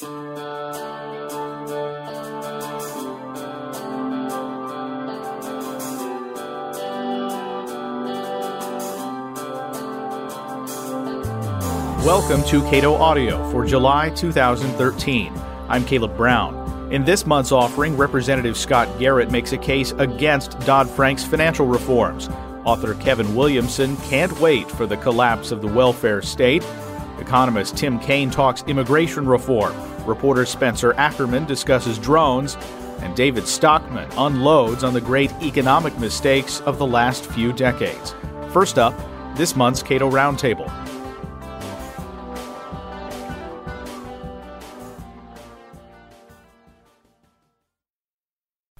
Welcome to Cato Audio for July 2013. I'm Caleb Brown. In this month's offering, Representative Scott Garrett makes a case against Dodd Frank's financial reforms. Author Kevin Williamson can't wait for the collapse of the welfare state. Economist Tim Kane talks immigration reform. Reporter Spencer Ackerman discusses drones. And David Stockman unloads on the great economic mistakes of the last few decades. First up, this month's Cato Roundtable.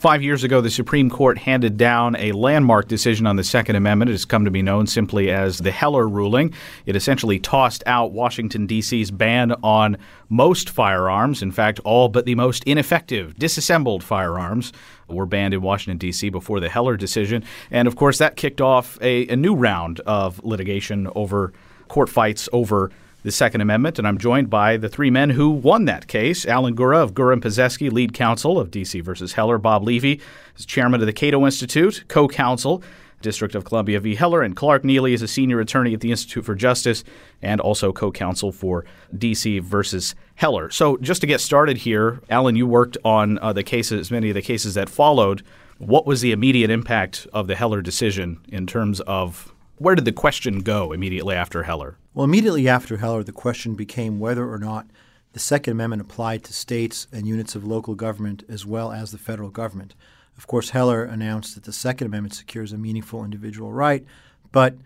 Five years ago, the Supreme Court handed down a landmark decision on the Second Amendment. It has come to be known simply as the Heller ruling. It essentially tossed out Washington, D.C.'s ban on most firearms. In fact, all but the most ineffective, disassembled firearms were banned in Washington, D.C. before the Heller decision. And of course, that kicked off a, a new round of litigation over court fights over the Second Amendment, and I'm joined by the three men who won that case. Alan Gura of Gura and Possessky, lead counsel of D.C. versus Heller. Bob Levy is chairman of the Cato Institute, co-counsel, District of Columbia v. Heller. And Clark Neily is a senior attorney at the Institute for Justice and also co-counsel for D.C. versus Heller. So just to get started here, Alan, you worked on uh, the cases, many of the cases that followed. What was the immediate impact of the Heller decision in terms of where did the question go immediately after Heller? Well, immediately after Heller, the question became whether or not the Second Amendment applied to states and units of local government as well as the federal government. Of course, Heller announced that the Second Amendment secures a meaningful individual right, but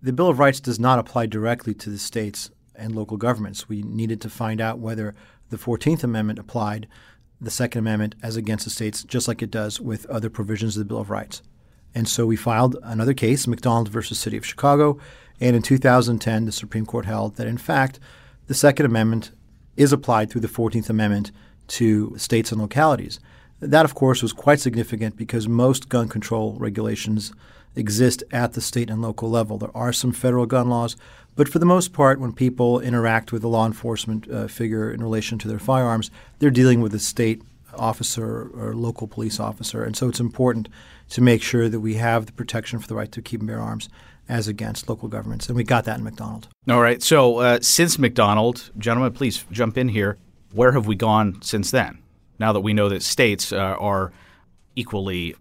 the Bill of Rights does not apply directly to the states and local governments. We needed to find out whether the 14th Amendment applied the Second Amendment as against the states, just like it does with other provisions of the Bill of Rights. And so we filed another case, McDonald versus City of Chicago. And in 2010, the Supreme Court held that, in fact, the Second Amendment is applied through the 14th Amendment to states and localities. That, of course, was quite significant because most gun control regulations exist at the state and local level. There are some federal gun laws, but for the most part, when people interact with a law enforcement uh, figure in relation to their firearms, they're dealing with a state officer or local police officer. And so it's important to make sure that we have the protection for the right to keep and bear arms as against local governments. And we got that in McDonald. All right. So uh, since McDonald, gentlemen, please jump in here. Where have we gone since then? Now that we know that states uh, are equally,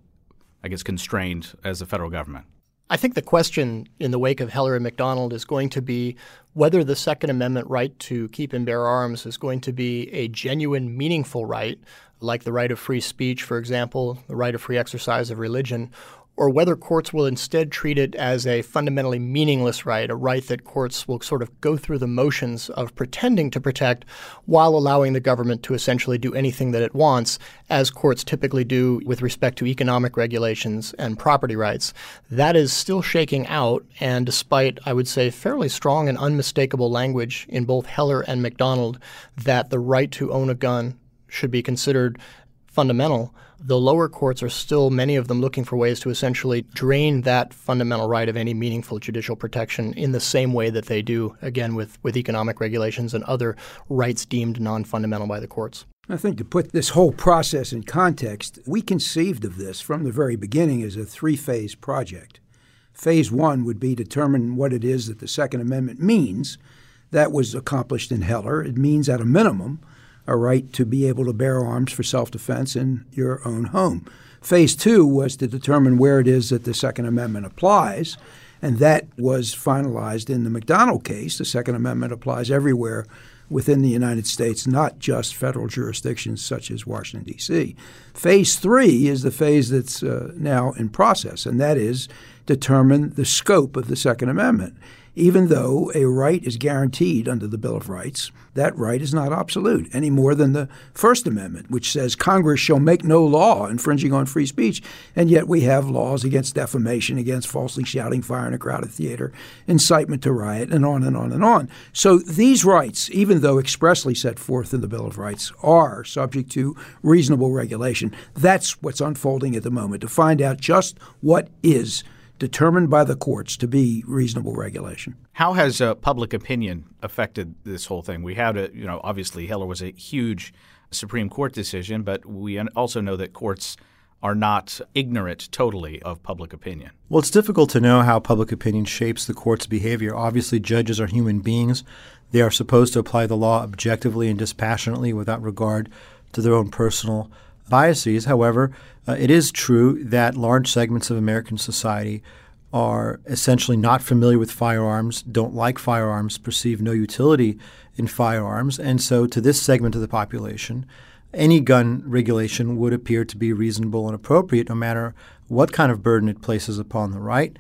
I guess, constrained as the federal government. I think the question in the wake of Heller and McDonald is going to be whether the Second Amendment right to keep and bear arms is going to be a genuine, meaningful right like the right of free speech, for example, the right of free exercise of religion, or whether courts will instead treat it as a fundamentally meaningless right, a right that courts will sort of go through the motions of pretending to protect while allowing the government to essentially do anything that it wants, as courts typically do with respect to economic regulations and property rights. That is still shaking out, and despite, I would say, fairly strong and unmistakable language in both Heller and McDonald that the right to own a gun should be considered fundamental, the lower courts are still, many of them, looking for ways to essentially drain that fundamental right of any meaningful judicial protection in the same way that they do, again, with, with economic regulations and other rights deemed non fundamental by the courts. I think to put this whole process in context, we conceived of this from the very beginning as a three phase project. Phase one would be determine what it is that the Second Amendment means. That was accomplished in Heller. It means, at a minimum, a right to be able to bear arms for self defense in your own home. Phase two was to determine where it is that the Second Amendment applies, and that was finalized in the McDonald case. The Second Amendment applies everywhere within the United States, not just federal jurisdictions such as Washington, D.C. Phase three is the phase that's uh, now in process, and that is determine the scope of the Second Amendment even though a right is guaranteed under the Bill of Rights, that right is not absolute any more than the First Amendment, which says Congress shall make no law infringing on free speech. And yet we have laws against defamation, against falsely shouting fire in a crowded theater, incitement to riot, and on and on and on. So these rights, even though expressly set forth in the Bill of Rights, are subject to reasonable regulation. That's what's unfolding at the moment to find out just what is determined by the courts to be reasonable regulation. How has uh, public opinion affected this whole thing? We had a, you know, obviously Heller was a huge Supreme Court decision, but we also know that courts are not ignorant totally of public opinion. Well, it's difficult to know how public opinion shapes the court's behavior. Obviously, judges are human beings. They are supposed to apply the law objectively and dispassionately without regard to their own personal biases. However, uh, it is true that large segments of American society are essentially not familiar with firearms, don't like firearms, perceive no utility in firearms. And so, to this segment of the population, any gun regulation would appear to be reasonable and appropriate no matter what kind of burden it places upon the right.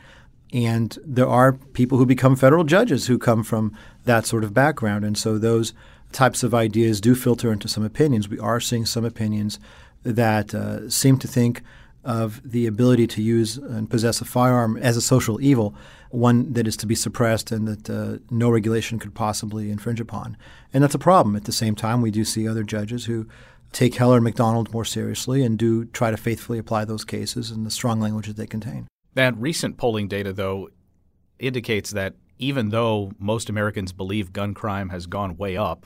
And there are people who become federal judges who come from that sort of background. And so, those types of ideas do filter into some opinions. We are seeing some opinions that uh, seem to think of the ability to use and possess a firearm as a social evil, one that is to be suppressed and that uh, no regulation could possibly infringe upon. And that's a problem. At the same time, we do see other judges who take Heller and McDonald more seriously and do try to faithfully apply those cases and the strong language that they contain. That recent polling data, though, indicates that even though most Americans believe gun crime has gone way up,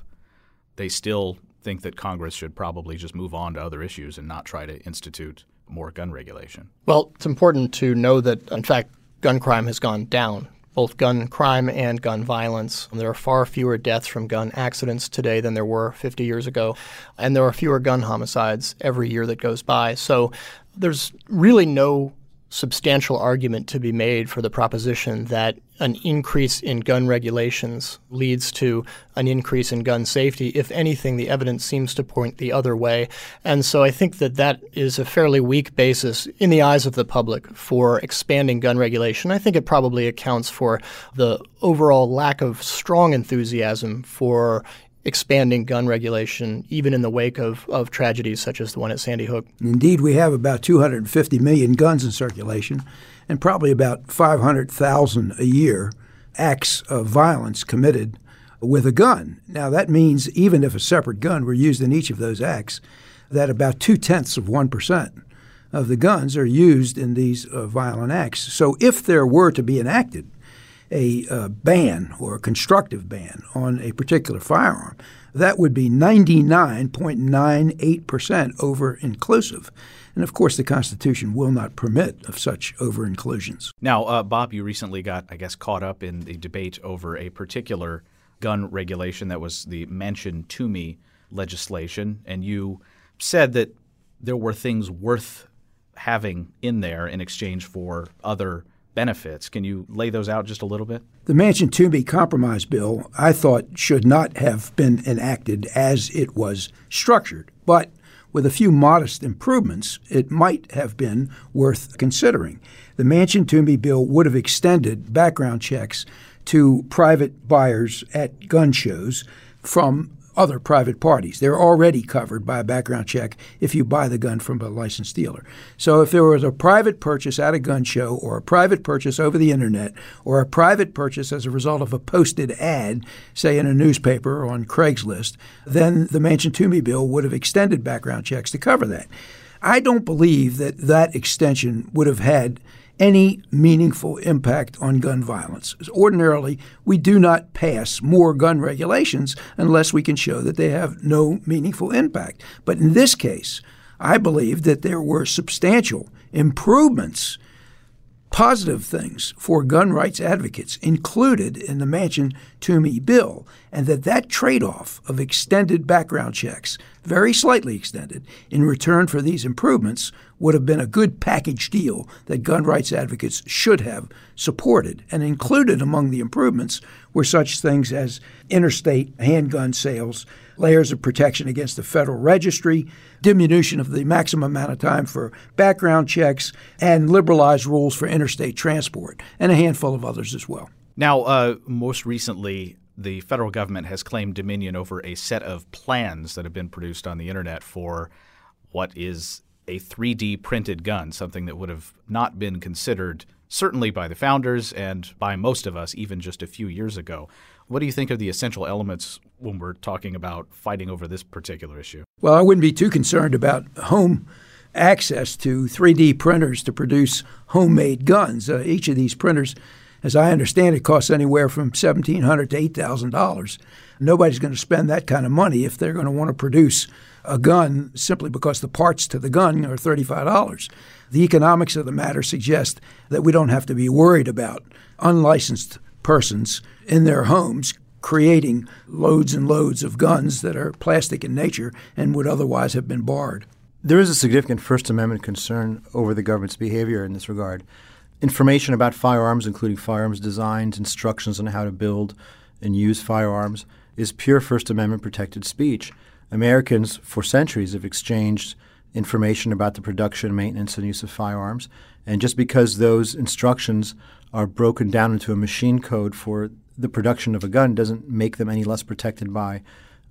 they still think that Congress should probably just move on to other issues and not try to institute more gun regulation. Well, it's important to know that, in fact, gun crime has gone down, both gun crime and gun violence. There are far fewer deaths from gun accidents today than there were 50 years ago, and there are fewer gun homicides every year that goes by. So there's really no substantial argument to be made for the proposition that an increase in gun regulations leads to an increase in gun safety. If anything, the evidence seems to point the other way. And so I think that that is a fairly weak basis in the eyes of the public for expanding gun regulation. I think it probably accounts for the overall lack of strong enthusiasm for expanding gun regulation, even in the wake of, of tragedies such as the one at Sandy Hook. Indeed, we have about 250 million guns in circulation and probably about 500,000 a year acts of violence committed with a gun. Now, that means even if a separate gun were used in each of those acts, that about two tenths of 1% of the guns are used in these uh, violent acts. So, if there were to be enacted a uh, ban or a constructive ban on a particular firearm, that would be 99.98% over inclusive. And of course, the Constitution will not permit of such over inclusions. Now, uh, Bob, you recently got, I guess, caught up in the debate over a particular gun regulation that was the Manchin Toomey legislation, and you said that there were things worth having in there in exchange for other benefits. Can you lay those out just a little bit? The Manchin Toomey Compromise Bill, I thought, should not have been enacted as it was structured. But with a few modest improvements, it might have been worth considering. The Manchin Toomey bill would have extended background checks to private buyers at gun shows from other private parties. They're already covered by a background check if you buy the gun from a licensed dealer. So if there was a private purchase at a gun show or a private purchase over the internet or a private purchase as a result of a posted ad, say in a newspaper or on Craigslist, then the Manchin Toomey bill would have extended background checks to cover that. I don't believe that that extension would have had any meaningful impact on gun violence. Ordinarily, we do not pass more gun regulations unless we can show that they have no meaningful impact. But in this case, I believe that there were substantial improvements positive things for gun rights advocates included in the Manchin Toomey bill, and that that trade off of extended background checks, very slightly extended, in return for these improvements would have been a good package deal that gun rights advocates should have supported. And included among the improvements were such things as interstate handgun sales, layers of protection against the federal registry, diminution of the maximum amount of time for background checks, and liberalized rules for interstate transport, and a handful of others as well. Now, uh, most recently, the federal government has claimed dominion over a set of plans that have been produced on the internet for what is a 3D printed gun, something that would have not been considered certainly by the founders and by most of us even just a few years ago. What do you think are the essential elements when we're talking about fighting over this particular issue? Well, I wouldn't be too concerned about home access to 3D printers to produce homemade guns. Uh, each of these printers, as I understand it, costs anywhere from 1,700 to $8,000. Nobody's going to spend that kind of money if they're going to want to produce a gun simply because the parts to the gun are $35. The economics of the matter suggest that we don't have to be worried about unlicensed persons in their homes creating loads and loads of guns that are plastic in nature and would otherwise have been barred. There is a significant First Amendment concern over the government's behavior in this regard. Information about firearms, including firearms designs, instructions on how to build and use firearms, is pure First Amendment protected speech. Americans, for centuries, have exchanged information about the production, maintenance, and use of firearms. And just because those instructions are broken down into a machine code for the production of a gun doesn't make them any less protected by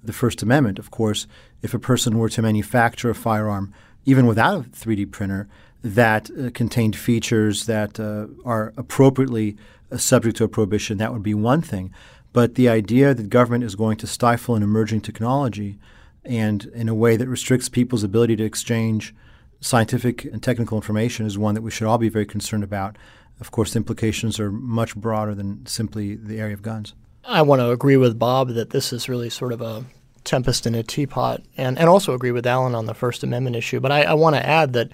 the First Amendment. Of course, if a person were to manufacture a firearm, even without a 3D printer, that uh, contained features that uh, are appropriately uh, subject to a prohibition, that would be one thing. But the idea that government is going to stifle an emerging technology and in a way that restricts people's ability to exchange scientific and technical information is one that we should all be very concerned about. Of course, the implications are much broader than simply the area of guns. I want to agree with Bob that this is really sort of a tempest in a teapot, and, and also agree with Alan on the First Amendment issue. But I, I want to add that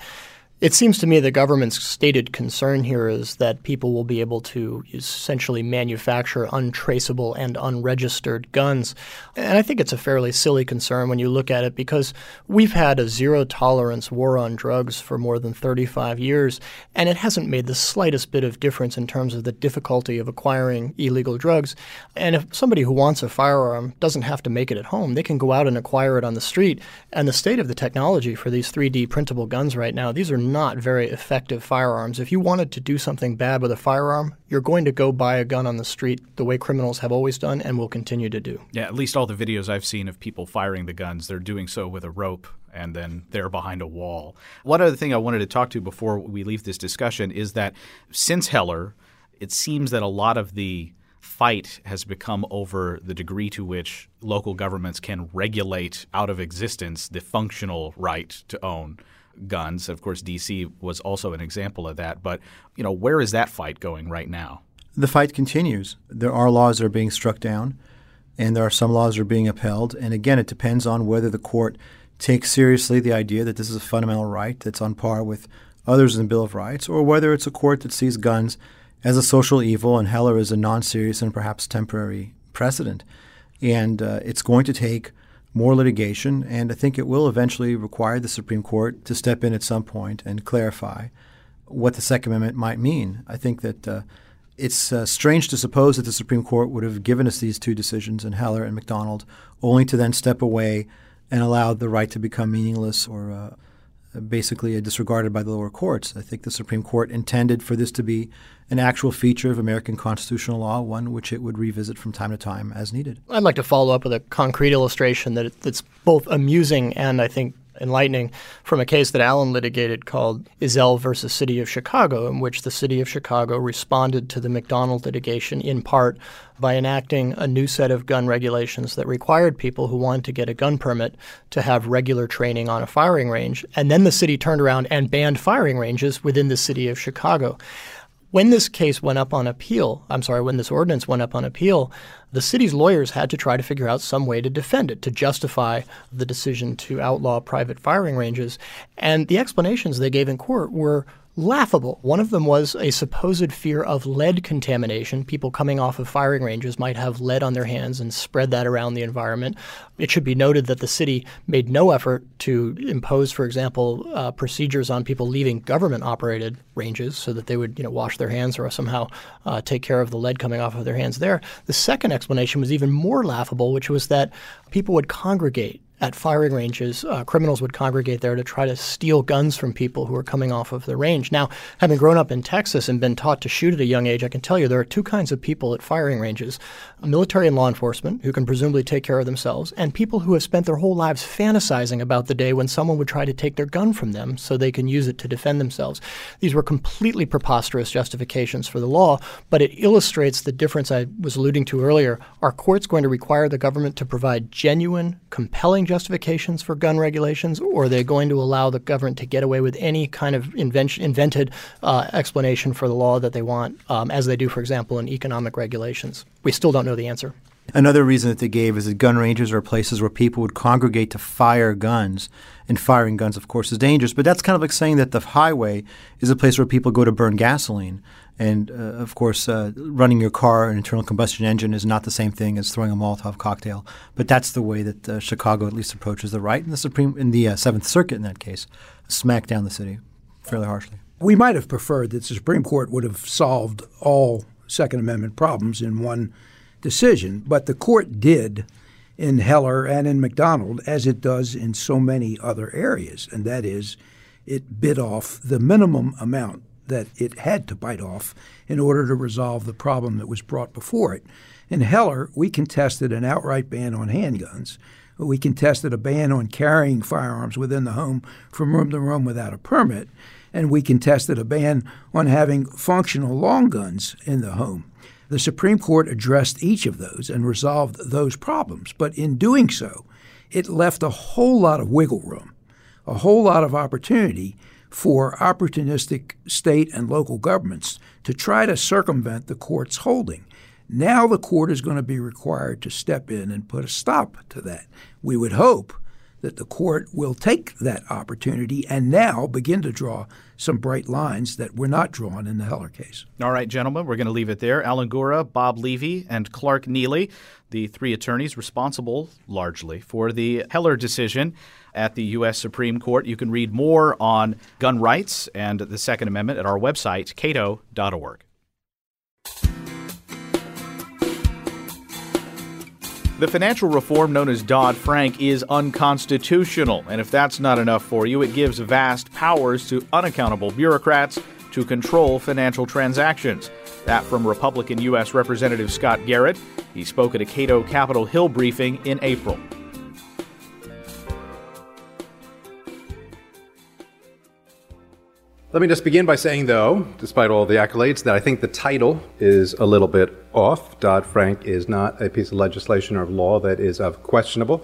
it seems to me the government's stated concern here is that people will be able to essentially manufacture untraceable and unregistered guns. And I think it's a fairly silly concern when you look at it because we've had a zero tolerance war on drugs for more than 35 years, and it hasn't made the slightest bit of difference in terms of the difficulty of acquiring illegal drugs. And if somebody who wants a firearm doesn't have to make it at home, they can go out and acquire it on the street. And the state of the technology for these 3D printable guns right now, these are not very effective firearms. If you wanted to do something bad with a firearm, you're going to go buy a gun on the street the way criminals have always done and will continue to do. Yeah, at least all the videos I've seen of people firing the guns, they're doing so with a rope and then they're behind a wall. One other thing I wanted to talk to before we leave this discussion is that since Heller, it seems that a lot of the fight has become over the degree to which local governments can regulate out of existence the functional right to own guns. Of course, DC was also an example of that. But you know, where is that fight going right now? The fight continues. There are laws that are being struck down, and there are some laws that are being upheld. And again, it depends on whether the court takes seriously the idea that this is a fundamental right that's on par with others in the Bill of Rights, or whether it's a court that sees guns as a social evil and Heller is a non-serious and perhaps temporary precedent. And uh, it's going to take more litigation, and I think it will eventually require the Supreme Court to step in at some point and clarify what the Second Amendment might mean. I think that uh, it's uh, strange to suppose that the Supreme Court would have given us these two decisions in Heller and McDonald, only to then step away and allow the right to become meaningless or uh, basically disregarded by the lower courts. I think the Supreme Court intended for this to be an actual feature of American constitutional law, one which it would revisit from time to time as needed. I'd like to follow up with a concrete illustration that that's both amusing and I think enlightening from a case that Alan litigated called Ezell versus City of Chicago, in which the City of Chicago responded to the McDonald litigation in part by enacting a new set of gun regulations that required people who wanted to get a gun permit to have regular training on a firing range. And then the city turned around and banned firing ranges within the City of Chicago. When this case went up on appeal, I'm sorry, when this ordinance went up on appeal, the city's lawyers had to try to figure out some way to defend it, to justify the decision to outlaw private firing ranges. And the explanations they gave in court were laughable. One of them was a supposed fear of lead contamination. People coming off of firing ranges might have lead on their hands and spread that around the environment. It should be noted that the city made no effort to impose, for example, uh, procedures on people leaving government-operated ranges so that they would, you know, wash their hands or somehow uh, take care of the lead coming off of their hands there. The second explanation was even more laughable, which was that people would congregate at firing ranges, uh, criminals would congregate there to try to steal guns from people who were coming off of the range. Now, having grown up in Texas and been taught to shoot at a young age, I can tell you there are two kinds of people at firing ranges military and law enforcement, who can presumably take care of themselves, and people who have spent their whole lives fantasizing about the day when someone would try to take their gun from them so they can use it to defend themselves. These were completely preposterous justifications for the law, but it illustrates the difference I was alluding to earlier. Are courts going to require the government to provide genuine, compelling justifications for gun regulations, or are they going to allow the government to get away with any kind of invention, invented uh, explanation for the law that they want, um, as they do, for example, in economic regulations? We still don't know the answer. Another reason that they gave is that gun ranges are places where people would congregate to fire guns. And firing guns, of course, is dangerous. But that's kind of like saying that the highway is a place where people go to burn gasoline. And uh, of course, uh, running your car, an internal combustion engine, is not the same thing as throwing a Molotov cocktail. But that's the way that uh, Chicago at least approaches the right, and the Supreme, in the uh, Seventh Circuit in that case, smack down the city fairly harshly. We might have preferred that the Supreme Court would have solved all Second Amendment problems in one decision, but the court did in Heller and in McDonald, as it does in so many other areas, and that is, it bit off the minimum amount that it had to bite off in order to resolve the problem that was brought before it. In Heller, we contested an outright ban on handguns. We contested a ban on carrying firearms within the home from room to room without a permit. And we contested a ban on having functional long guns in the home. The Supreme Court addressed each of those and resolved those problems. But in doing so, it left a whole lot of wiggle room, a whole lot of opportunity for opportunistic state and local governments to try to circumvent the court's holding. Now the court is going to be required to step in and put a stop to that. We would hope that the court will take that opportunity and now begin to draw some bright lines that were not drawn in the Heller case. All right, gentlemen, we're going to leave it there. Alan Gura, Bob Levy, and Clark Neily, the three attorneys responsible largely for the Heller decision at the U.S. Supreme Court. You can read more on gun rights and the Second Amendment at our website, cato.org. The financial reform known as Dodd Frank is unconstitutional, and if that's not enough for you, it gives vast powers to unaccountable bureaucrats to control financial transactions. That from Republican U.S. Representative Scott Garrett. He spoke at a Cato Capitol Hill briefing in April. Let me just begin by saying, though, despite all the accolades, that I think the title is a little bit off. Dodd Frank is not a piece of legislation or law that is of questionable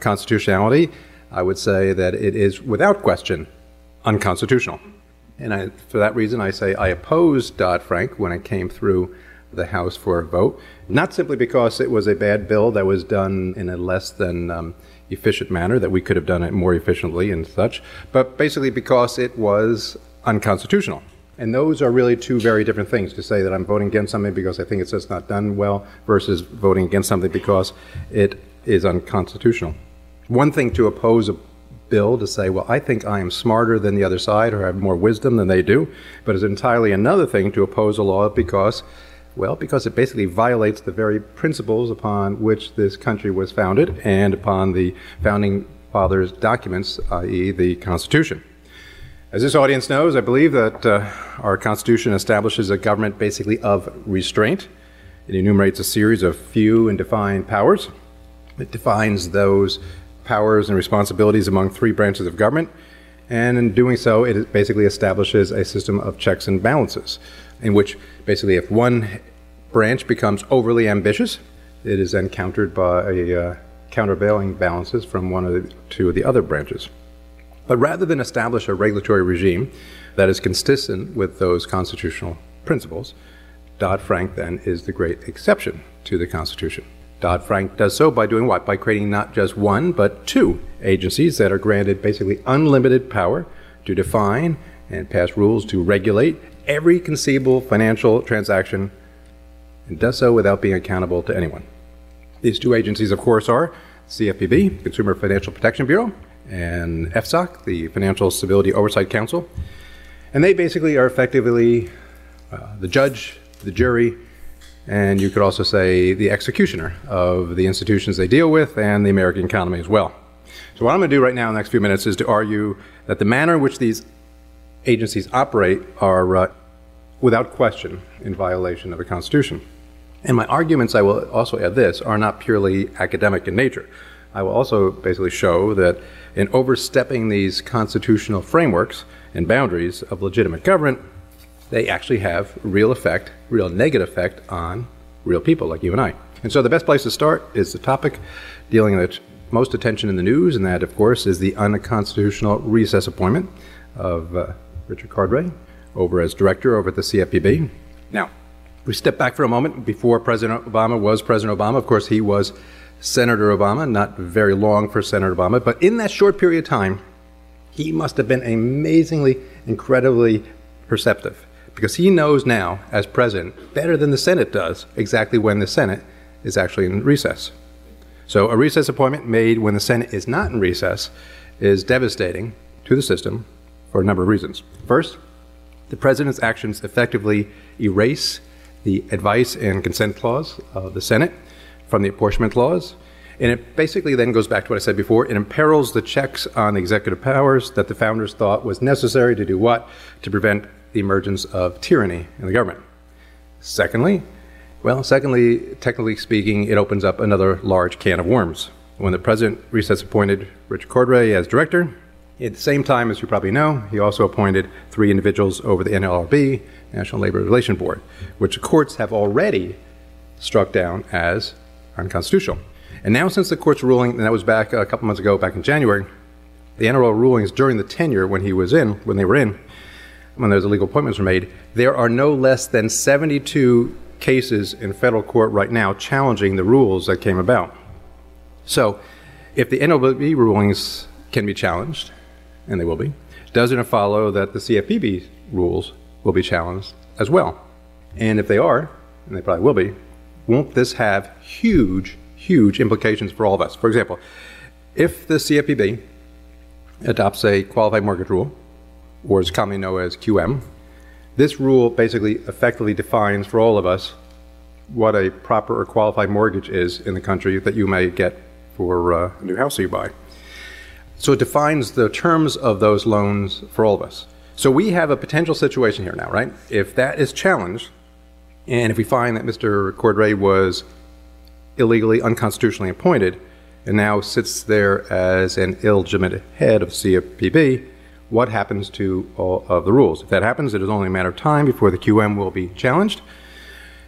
constitutionality. I would say that it is, without question, unconstitutional. And I, for that reason, I say I opposed Dodd Frank when it came through the House for a vote, not simply because it was a bad bill that was done in a less than um, efficient manner, that we could have done it more efficiently and such, but basically because it was unconstitutional. And those are really two very different things to say that I'm voting against something because I think it's just not done well versus voting against something because it is unconstitutional. One thing to oppose a bill to say, well, I think I am smarter than the other side or I have more wisdom than they do, but it's entirely another thing to oppose a law because, well, because it basically violates the very principles upon which this country was founded and upon the founding fathers' documents, i.e., the Constitution. As this audience knows, I believe that uh, our Constitution establishes a government basically of restraint. It enumerates a series of few and defined powers. It defines those powers and responsibilities among three branches of government. And in doing so, it basically establishes a system of checks and balances, in which basically, if one branch becomes overly ambitious, it is then countered by uh, countervailing balances from one the two of the other branches. But rather than establish a regulatory regime that is consistent with those constitutional principles, Dodd Frank then is the great exception to the Constitution. Dodd Frank does so by doing what? By creating not just one, but two agencies that are granted basically unlimited power to define and pass rules to regulate every conceivable financial transaction and does so without being accountable to anyone. These two agencies, of course, are CFPB, Consumer Financial Protection Bureau, and FSOC, the Financial Stability Oversight Council. And they basically are effectively uh, the judge, the jury, and you could also say the executioner of the institutions they deal with and the American economy as well. So, what I'm going to do right now in the next few minutes is to argue that the manner in which these agencies operate are, uh, without question, in violation of the Constitution. And my arguments, I will also add this, are not purely academic in nature. I will also basically show that in overstepping these constitutional frameworks and boundaries of legitimate government, they actually have real effect, real negative effect on real people like you and I. And so the best place to start is the topic dealing with most attention in the news, and that, of course, is the unconstitutional recess appointment of uh, Richard Cordray over as director over at the CFPB. Now, we step back for a moment. Before President Obama was President Obama, of course, he was Senator Obama, not very long for Senator Obama, but in that short period of time, he must have been amazingly, incredibly perceptive because he knows now, as president, better than the Senate does, exactly when the Senate is actually in recess. So, a recess appointment made when the Senate is not in recess is devastating to the system for a number of reasons. First, the president's actions effectively erase the advice and consent clause of the Senate from the apportionment clause. And it basically then goes back to what I said before. It imperils the checks on executive powers that the founders thought was necessary to do what? To prevent the emergence of tyranny in the government. Secondly, well, secondly, technically speaking, it opens up another large can of worms. When the president recess appointed Richard Cordray as director, at the same time, as you probably know, he also appointed three individuals over the NLRB, National Labor Relations Board, which the courts have already struck down as unconstitutional. And now, since the court's ruling, and that was back a couple months ago, back in January, the NRO rulings during the tenure when he was in, when they were in, when those illegal appointments were made, there are no less than 72 cases in federal court right now challenging the rules that came about. So, if the NLRB rulings can be challenged, and they will be, doesn't it follow that the CFPB rules will be challenged as well? And if they are, and they probably will be, won't this have huge, huge implications for all of us? For example, if the CFPB adopts a qualified mortgage rule, or is commonly known as QM, this rule basically effectively defines for all of us what a proper or qualified mortgage is in the country that you may get for uh, a new house that you buy. So it defines the terms of those loans for all of us. So we have a potential situation here now, right? If that is challenged, and if we find that Mr. Cordray was illegally, unconstitutionally appointed, and now sits there as an illegitimate head of CFPB, what happens to all of the rules? If that happens, it is only a matter of time before the QM will be challenged.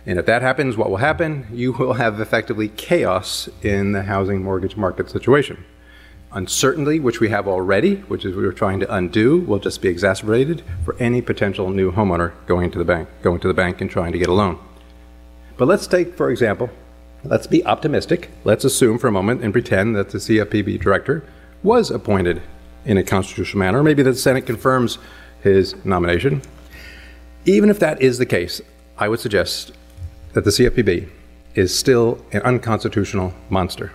And if that happens, what will happen? You will have effectively chaos in the housing mortgage market situation. Uncertainty, which we have already, which is we were trying to undo, will just be exacerbated for any potential new homeowner going to the bank, going to the bank and trying to get a loan. But let's take, for example, let's be optimistic. Let's assume for a moment and pretend that the CFPB director was appointed in a constitutional manner. Maybe the Senate confirms his nomination. Even if that is the case, I would suggest that the CFPB is still an unconstitutional monster.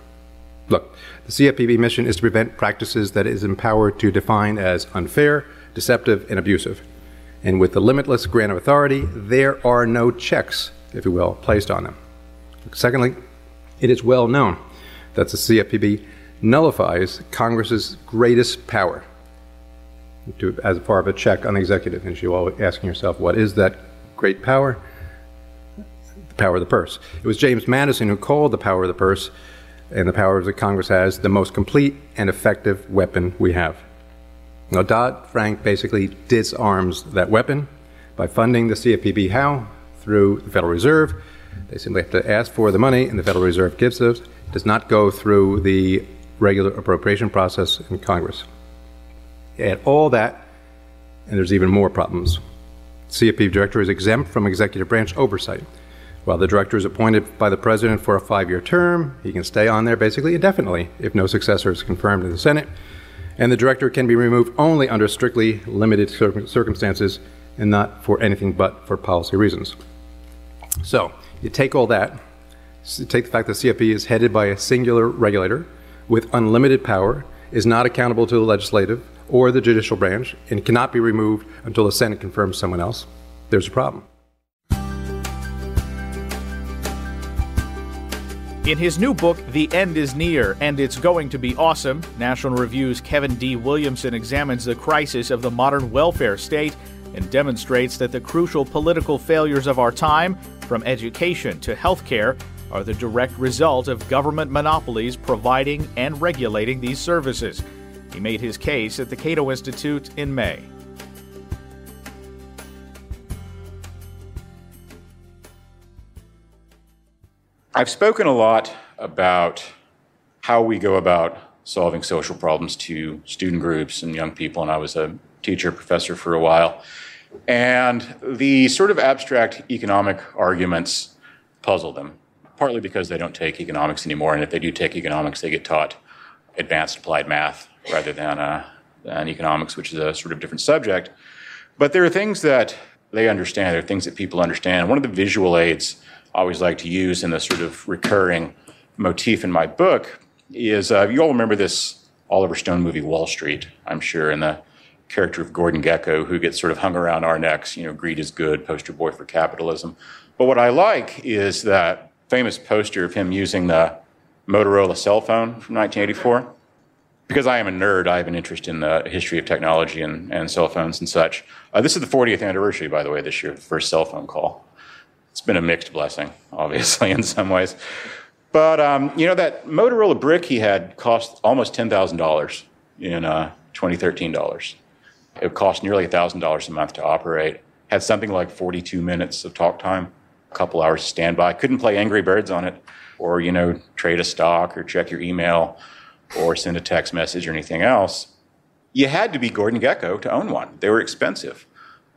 Look, the CFPB mission is to prevent practices that it is empowered to define as unfair, deceptive, and abusive. And with the limitless grant of authority, there are no checks, if you will, placed on them. Secondly, it is well known that the CFPB nullifies Congress's greatest power to, as part of a check on the executive. And you're always asking yourself, what is that great power? The power of the purse. It was James Madison who called the power of the purse and the powers that Congress has the most complete and effective weapon we have. Now, Dodd Frank basically disarms that weapon by funding the CFPB. How? Through the Federal Reserve. They simply have to ask for the money, and the Federal Reserve gives it. It does not go through the regular appropriation process in Congress. Add all that, and there's even more problems. CFPB director is exempt from executive branch oversight. While the director is appointed by the president for a five year term, he can stay on there basically indefinitely if no successor is confirmed in the Senate. And the director can be removed only under strictly limited circumstances and not for anything but for policy reasons. So, you take all that, take the fact that CFP is headed by a singular regulator with unlimited power, is not accountable to the legislative or the judicial branch, and cannot be removed until the Senate confirms someone else. There's a problem. In his new book, The End is Near and It's Going to Be Awesome, National Review's Kevin D. Williamson examines the crisis of the modern welfare state and demonstrates that the crucial political failures of our time, from education to healthcare, are the direct result of government monopolies providing and regulating these services. He made his case at the Cato Institute in May. I've spoken a lot about how we go about solving social problems to student groups and young people. And I was a teacher, professor for a while. And the sort of abstract economic arguments puzzle them, partly because they don't take economics anymore. And if they do take economics, they get taught advanced applied math rather than, uh, than economics, which is a sort of different subject. But there are things that they understand, there are things that people understand. One of the visual aids always like to use in the sort of recurring motif in my book is uh, you all remember this Oliver Stone movie, Wall Street, I'm sure, and the character of Gordon Gekko who gets sort of hung around our necks, you know, greed is good, poster boy for capitalism. But what I like is that famous poster of him using the Motorola cell phone from 1984. Because I am a nerd, I have an interest in the history of technology and, and cell phones and such. Uh, this is the 40th anniversary, by the way, this year, the first cell phone call. It's been a mixed blessing, obviously, in some ways. But um, you know that Motorola brick he had cost almost ten thousand dollars in uh, 2013 dollars. It cost nearly thousand dollars a month to operate. Had something like 42 minutes of talk time, a couple hours of standby. Couldn't play Angry Birds on it, or you know trade a stock or check your email, or send a text message or anything else. You had to be Gordon Gekko to own one. They were expensive.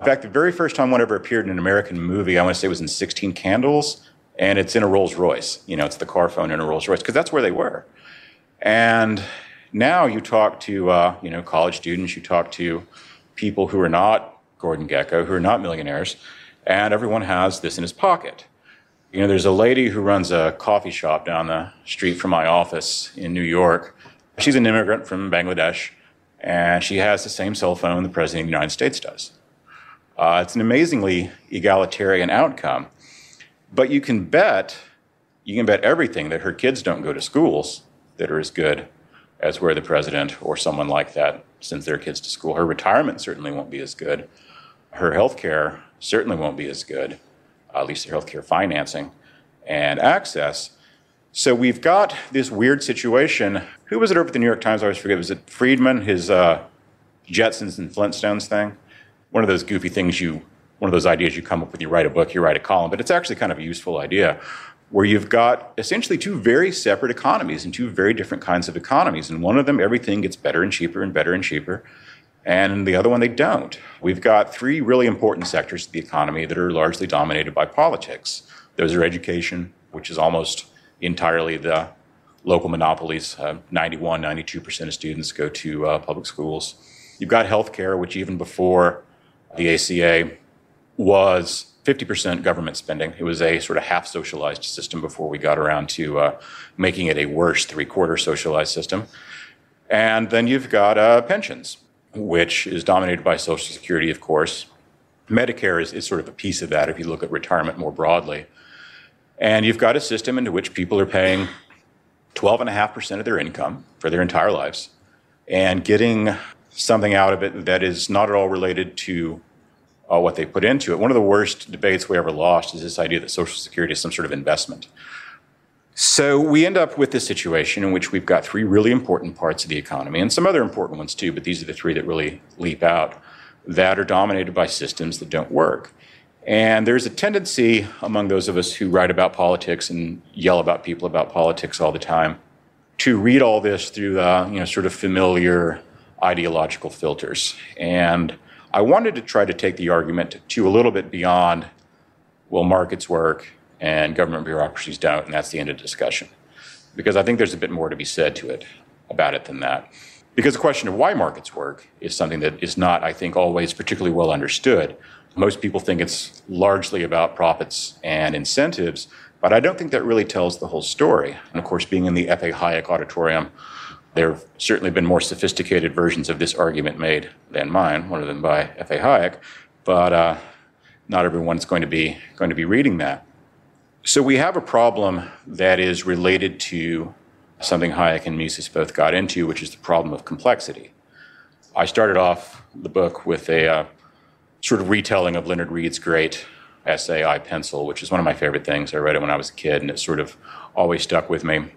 In fact, the very first time one ever appeared in an American movie, I want to say it was in 16 Candles and it's in a Rolls Royce. You know, it's the car phone in a Rolls Royce because that's where they were. And now you talk to uh, you know college students, you talk to people who are not Gordon Gekko, who are not millionaires, and everyone has this in his pocket. You know, there's a lady who runs a coffee shop down the street from my office in New York. She's an immigrant from Bangladesh, and she has the same cell phone the President of the United States does. Uh, it's an amazingly egalitarian outcome. But you can bet, you can bet everything that her kids don't go to schools that are as good as where the president or someone like that sends their kids to school. Her retirement certainly won't be as good. Her health care certainly won't be as good, at least her health care financing and access. So we've got this weird situation. Who was it over at the New York Times? I always forget. Was it Friedman, his uh, Jetsons and Flintstones thing? One of those goofy things you one of those ideas you come up with. You write a book, you write a column, but it's actually kind of a useful idea where you've got essentially two very separate economies and two very different kinds of economies. And one of them, everything gets better and cheaper and better and cheaper. And the other one, they don't. We've got three really important sectors of the economy that are largely dominated by politics. Those are education, which is almost entirely the local monopolies. Uh, 91, 92% of students go to uh, public schools. You've got healthcare, which even before the ACA was 50% government spending. It was a sort of half socialized system before we got around to uh, making it a worse three quarter socialized system. And then you've got uh, pensions, which is dominated by Social Security, of course. Medicare is, is sort of a piece of that if you look at retirement more broadly. And you've got a system into which people are paying 12.5% of their income for their entire lives and getting something out of it that is not at all related to uh, what they put into it. One of the worst debates we ever lost is this idea that Social Security is some sort of investment. So we end up with this situation in which we've got three really important parts of the economy, and some other important ones too, but these are the three that really leap out, that are dominated by systems that don't work. And there's a tendency among those of us who write about politics and yell about people about politics all the time to read all this through the, you know, sort of familiar ideological filters. And I wanted to try to take the argument to a little bit beyond, well, markets work and government bureaucracies don't, and that's the end of discussion. Because I think there's a bit more to be said to it about it than that. Because the question of why markets work is something that is not, I think, always particularly well understood. Most people think it's largely about profits and incentives, but I don't think that really tells the whole story. And of course, being in the F.A. Hayek auditorium, there have certainly been more sophisticated versions of this argument made than mine, one of them by F.A. Hayek, but uh, not everyone's going to be going to be reading that. So we have a problem that is related to something Hayek and Mises both got into, which is the problem of complexity. I started off the book with a uh, sort of retelling of Leonard Read's great essay, I Pencil, which is one of my favorite things. I read it when I was a kid, and it sort of always stuck with me.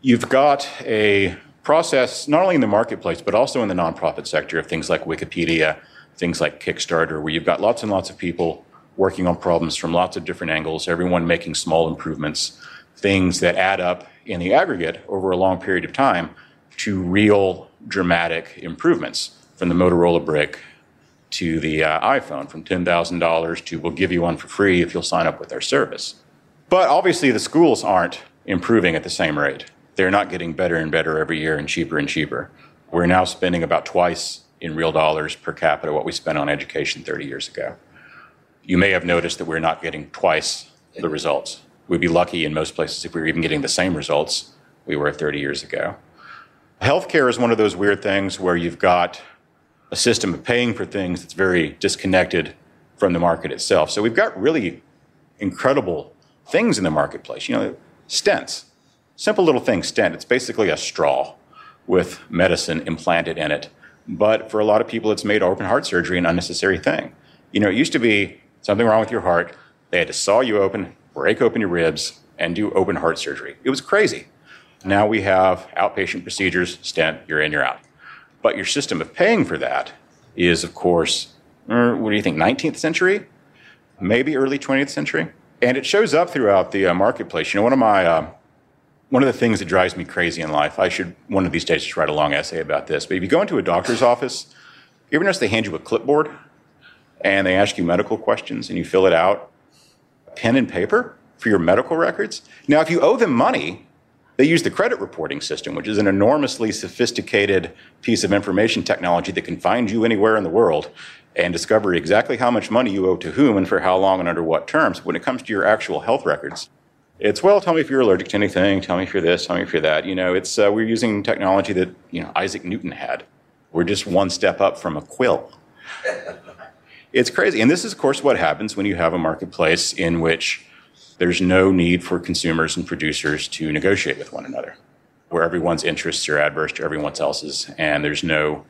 You've got a process, not only in the marketplace, but also in the nonprofit sector of things like Wikipedia, things like Kickstarter, where you've got lots and lots of people working on problems from lots of different angles, everyone making small improvements, things that add up in the aggregate over a long period of time to real dramatic improvements from the Motorola brick to the uh, iPhone, from $10,000 to we'll give you one for free if you'll sign up with our service. But obviously, the schools aren't improving at the same rate. They're not getting better and better every year and cheaper and cheaper. We're now spending about twice in real dollars per capita what we spent on education 30 years ago. You may have noticed that we're not getting twice the results. We'd be lucky in most places if we were even getting the same results we were 30 years ago. Healthcare is one of those weird things where you've got a system of paying for things that's very disconnected from the market itself. So we've got really incredible things in the marketplace. You know, stents, simple little thing, stent. It's basically a straw with medicine implanted in it. But for a lot of people, it's made open heart surgery an unnecessary thing. You know, it used to be something wrong with your heart. They had to saw you open, break open your ribs, and do open heart surgery. It was crazy. Now we have outpatient procedures, stent, you're in, you're out. But your system of paying for that is, of course, er, what do you think, 19th century? Maybe early 20th century? And it shows up throughout the uh, marketplace. You know, one of my uh, one of the things that drives me crazy in life, I should one of these days just write a long essay about this. But if you go into a doctor's office, you ever notice they hand you a clipboard and they ask you medical questions and you fill it out, pen and paper for your medical records? Now, if you owe them money, they use the credit reporting system, which is an enormously sophisticated piece of information technology that can find you anywhere in the world and discover exactly how much money you owe to whom and for how long and under what terms. When it comes to your actual health records, it's well, tell me if you're allergic to anything. Tell me if you're this. Tell me if you're that. You know, it's uh, we're using technology that you know Isaac Newton had. We're just one step up from a quill. it's crazy, and this is, of course, what happens when you have a marketplace in which there's no need for consumers and producers to negotiate with one another, where everyone's interests are adverse to everyone else's, and there's no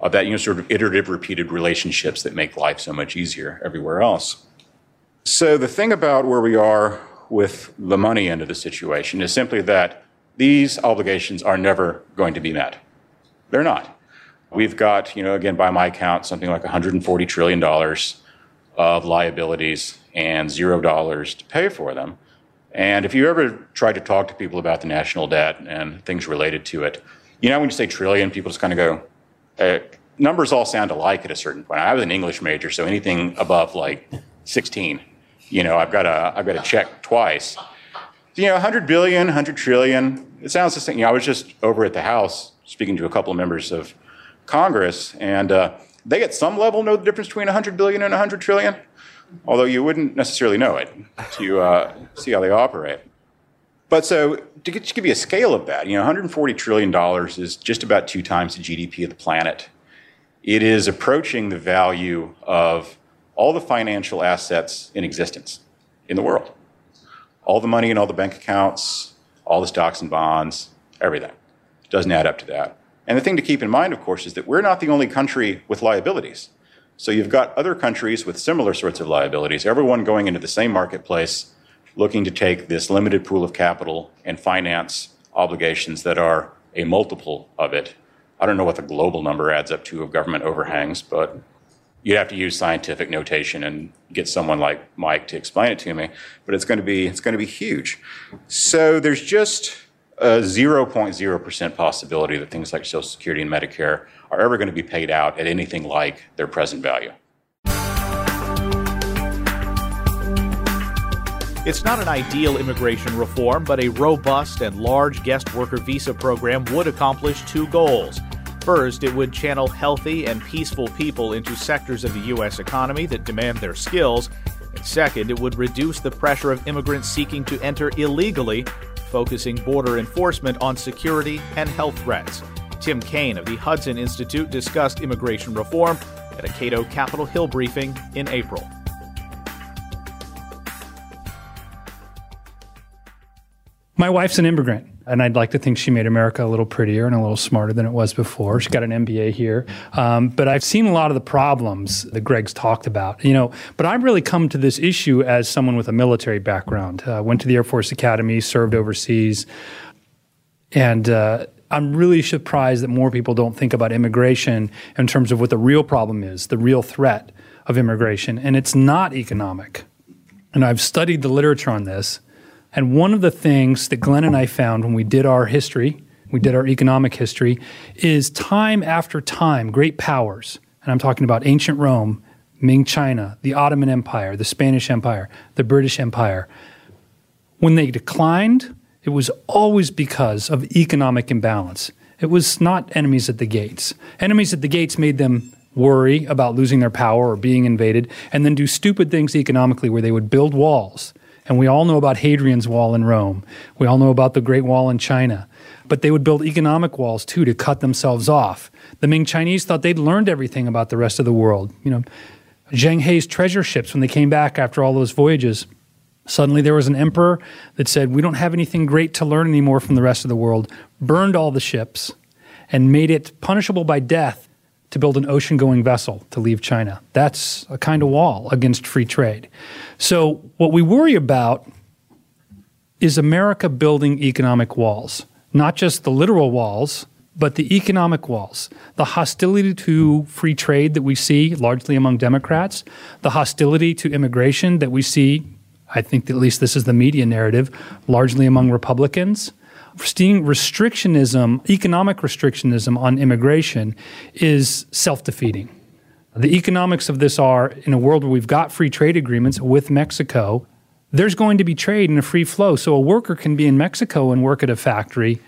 of that you know sort of iterative, repeated relationships that make life so much easier everywhere else. So the thing about where we are with the money end of the situation is simply that these obligations are never going to be met. They're not. We've got, you know, again, by my count, something like $140 trillion of liabilities and zero dollars to pay for them. And if you ever try to talk to people about the national debt and things related to it, you know, when you say trillion, people just kind of go, uh, numbers all sound alike at a certain point. I was an English major, so anything above like 16, you know, I've got to, I've got to check twice. You know, 100 billion, 100 trillion, it sounds the same. You know, I was just over at the House speaking to a couple of members of Congress, and uh, they at some level know the difference between 100 billion and 100 trillion although you wouldn't necessarily know it to uh, see how they operate. But so to give you a scale of that, you know, 140 trillion dollars is just about two times the GDP of the planet. It is approaching the value of all the financial assets in existence in the world. All the money in all the bank accounts, all the stocks and bonds, everything. It doesn't add up to that. And the thing to keep in mind, of course, is that we're not the only country with liabilities. So you've got other countries with similar sorts of liabilities, everyone going into the same marketplace looking to take this limited pool of capital and finance obligations that are a multiple of it. I don't know what the global number adds up to of government overhangs, but you'd have to use scientific notation and get someone like Mike to explain it to me. But it's going to be it's going to be huge. So there's just a 0.0% possibility that things like Social Security and Medicare are ever going to be paid out at anything like their present value. It's not an ideal immigration reform, but a robust and large guest worker visa program would accomplish two goals. First, it would channel healthy and peaceful people into sectors of the U.S. economy that demand their skills. And second, it would reduce the pressure of immigrants seeking to enter illegally, focusing border enforcement on security and health threats. Tim Kane of the Hudson Institute discussed immigration reform at a Cato Capitol Hill briefing in April. My wife's an immigrant, and I'd like to think she made America a little prettier and a little smarter than it was before. She got an MBA here. Um, but I've seen a lot of the problems that Greg's talked about, you know. But I've really come to this issue as someone with a military background. Uh, went to the Air Force Academy, served overseas, and uh, I'm really surprised that more people don't think about immigration in terms of what the real problem is, the real threat of immigration. And it's not economic. And I've studied the literature on this. And one of the things that Glenn and I found when we did our history, we did our economic history, is time after time, great powers, and I'm talking about ancient Rome, Ming China, the Ottoman Empire, the Spanish Empire, the British Empire, when they declined, it was always because of economic imbalance. It was not enemies at the gates. Enemies at the gates made them worry about losing their power or being invaded, and then do stupid things economically where they would build walls. And we all know about Hadrian's Wall in Rome. We all know about the Great Wall in China. But they would build economic walls too to cut themselves off. The Ming Chinese thought they'd learned everything about the rest of the world. You know, Zheng He's treasure ships, when they came back after all those voyages, suddenly there was an emperor that said, We don't have anything great to learn anymore from the rest of the world, burned all the ships, and made it punishable by death to build an ocean going vessel to leave China. That's a kind of wall against free trade. So, what we worry about is America building economic walls, not just the literal walls, but the economic walls, the hostility to free trade that we see largely among Democrats, the hostility to immigration that we see, I think at least this is the media narrative, largely among Republicans restrictionism, economic restrictionism on immigration is self defeating. The economics of this are in a world where we've got free trade agreements with Mexico, there's going to be trade and a free flow. So a worker can be in Mexico and work at a factory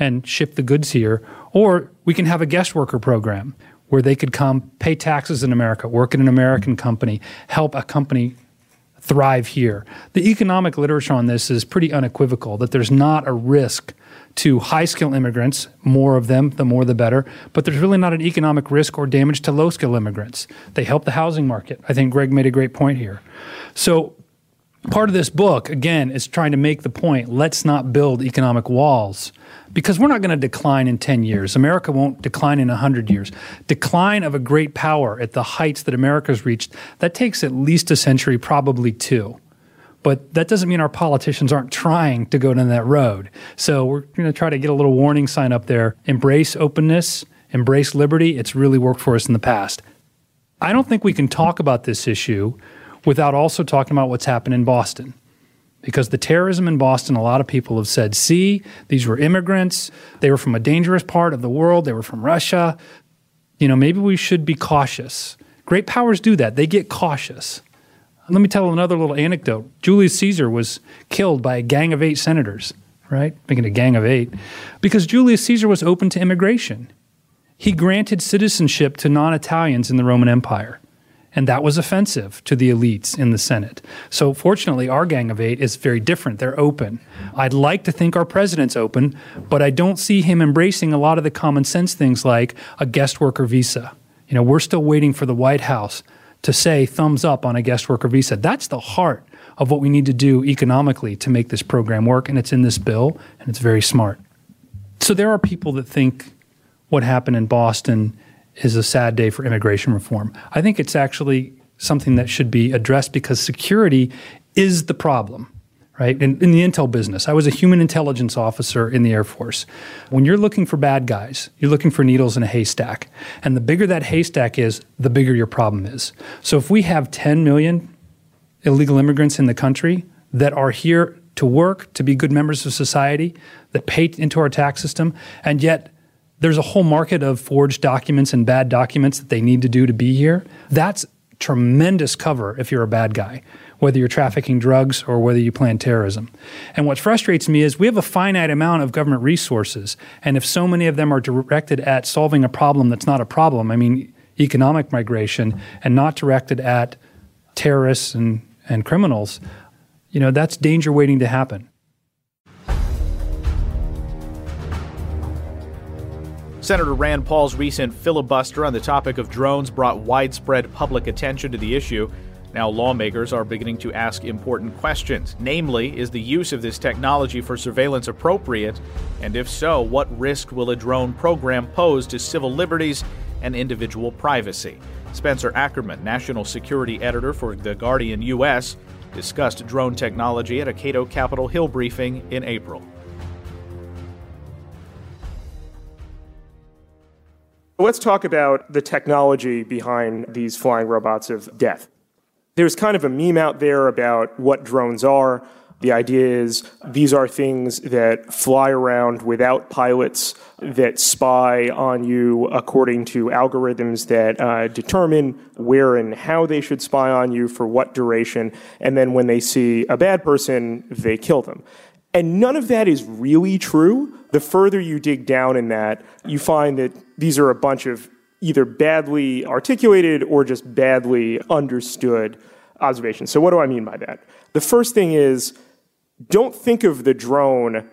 and ship the goods here. Or we can have a guest worker program where they could come pay taxes in America, work at an American company, help a company thrive here. The economic literature on this is pretty unequivocal that there's not a risk to high skill immigrants, more of them, the more the better, but there's really not an economic risk or damage to low skill immigrants. They help the housing market. I think Greg made a great point here. So, part of this book, again, is trying to make the point let's not build economic walls because we're not going to decline in 10 years. America won't decline in 100 years. Decline of a great power at the heights that America's reached, that takes at least a century, probably two. But that doesn't mean our politicians aren't trying to go down that road. So we're going to try to get a little warning sign up there. Embrace openness, embrace liberty. It's really worked for us in the past. I don't think we can talk about this issue without also talking about what's happened in Boston because the terrorism in Boston, a lot of people have said, see, these were immigrants. They were from a dangerous part of the world. They were from Russia. You know, maybe we should be cautious. Great powers do that, they get cautious. Let me tell another little anecdote. Julius Caesar was killed by a gang of eight senators, right? Making a gang of eight, because Julius Caesar was open to immigration. He granted citizenship to non Italians in the Roman Empire. And that was offensive to the elites in the Senate. So, fortunately, our Gang of Eight is very different. They're open. I'd like to think our president's open, but I don't see him embracing a lot of the common sense things like a guest worker visa. You know, we're still waiting for the White House to say thumbs up on a guest worker visa. That's the heart of what we need to do economically to make this program work. And it's in this bill, and it's very smart. So, there are people that think what happened in Boston is a sad day for immigration reform. I think it's actually something that should be addressed because security is the problem. Right? In, in, the intel business, I was a human intelligence officer in the Air Force. When you're looking for bad guys, you're looking for needles in a haystack. And the bigger that haystack is, the bigger your problem is. So if we have 10 million illegal immigrants in the country that are here to work, to be good members of society, that pay into our tax system, and yet there's a whole market of forged documents and bad documents that they need to do to be here. That's tremendous cover if you're a bad guy, whether you're trafficking drugs or whether you plan terrorism. And what frustrates me is we have a finite amount of government resources, and if so many of them are directed at solving a problem that's not a problem, I mean, economic migration, and not directed at terrorists and, and criminals, you know, that's danger waiting to happen. Senator Rand Paul's recent filibuster on the topic of drones brought widespread public attention to the issue. Now, lawmakers are beginning to ask important questions. Namely, is the use of this technology for surveillance appropriate? And if so, what risk will a drone program pose to civil liberties and individual privacy? Spencer Ackerman, national security editor for The Guardian US, discussed drone technology at a Cato Capitol Hill briefing in April. Let's talk about the technology behind these flying robots of death. There's kind of a meme out there about what drones are. The idea is these are things that fly around without pilots that spy on you according to algorithms that uh, determine where and how they should spy on you for what duration. And then when they see a bad person, they kill them. And none of that is really true. The further you dig down in that, you find that these are a bunch of either badly articulated or just badly understood observations. So, what do I mean by that? The first thing is don't think of the drone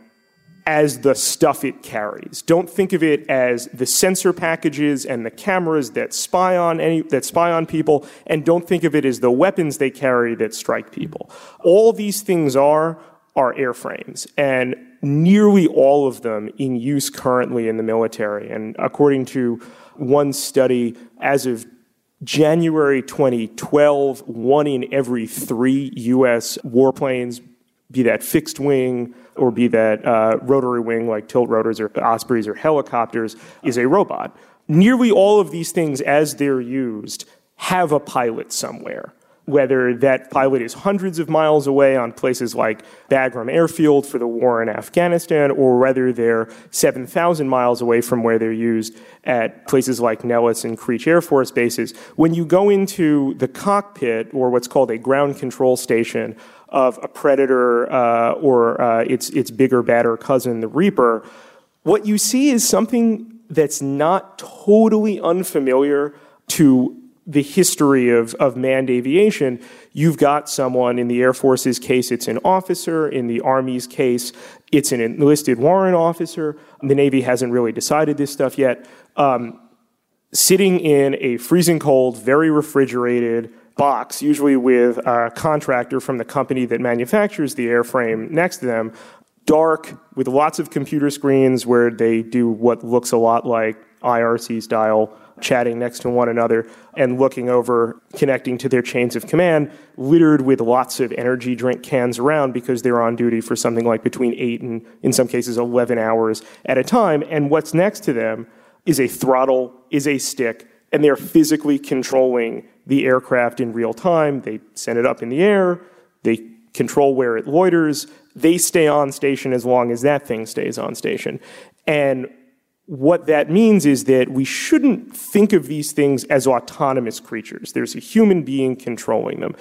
as the stuff it carries. Don't think of it as the sensor packages and the cameras that spy on any that spy on people and don't think of it as the weapons they carry that strike people. All these things are are airframes and nearly all of them in use currently in the military and according to one study as of January 2012, one in every three U.S. warplanes, be that fixed wing or be that uh, rotary wing like tilt rotors or ospreys or helicopters, is a robot. Nearly all of these things, as they're used, have a pilot somewhere whether that pilot is hundreds of miles away on places like Bagram Airfield for the war in Afghanistan, or whether they're 7,000 miles away from where they're used at places like Nellis and Creech Air Force bases. When you go into the cockpit, or what's called a ground control station, of a Predator uh, or uh, its, its bigger, badder cousin, the Reaper, what you see is something that's not totally unfamiliar to the history of, of manned aviation, you've got someone in the Air Force's case, it's an officer. In the Army's case, it's an enlisted warrant officer. The Navy hasn't really decided this stuff yet. Um, sitting in a freezing cold, very refrigerated box, usually with a contractor from the company that manufactures the airframe next to them, dark, with lots of computer screens where they do what looks a lot like IRC style chatting next to one another and looking over, connecting to their chains of command, littered with lots of energy drink cans around because they're on duty for something like between eight and, in some cases, 11 hours at a time. And what's next to them is a throttle, is a stick, and they're physically controlling the aircraft in real time. They send it up in the air, they control where it loiters, they stay on station as long as that thing stays on station. And what that means is that we shouldn't think of these things as autonomous creatures. There's a human being controlling them.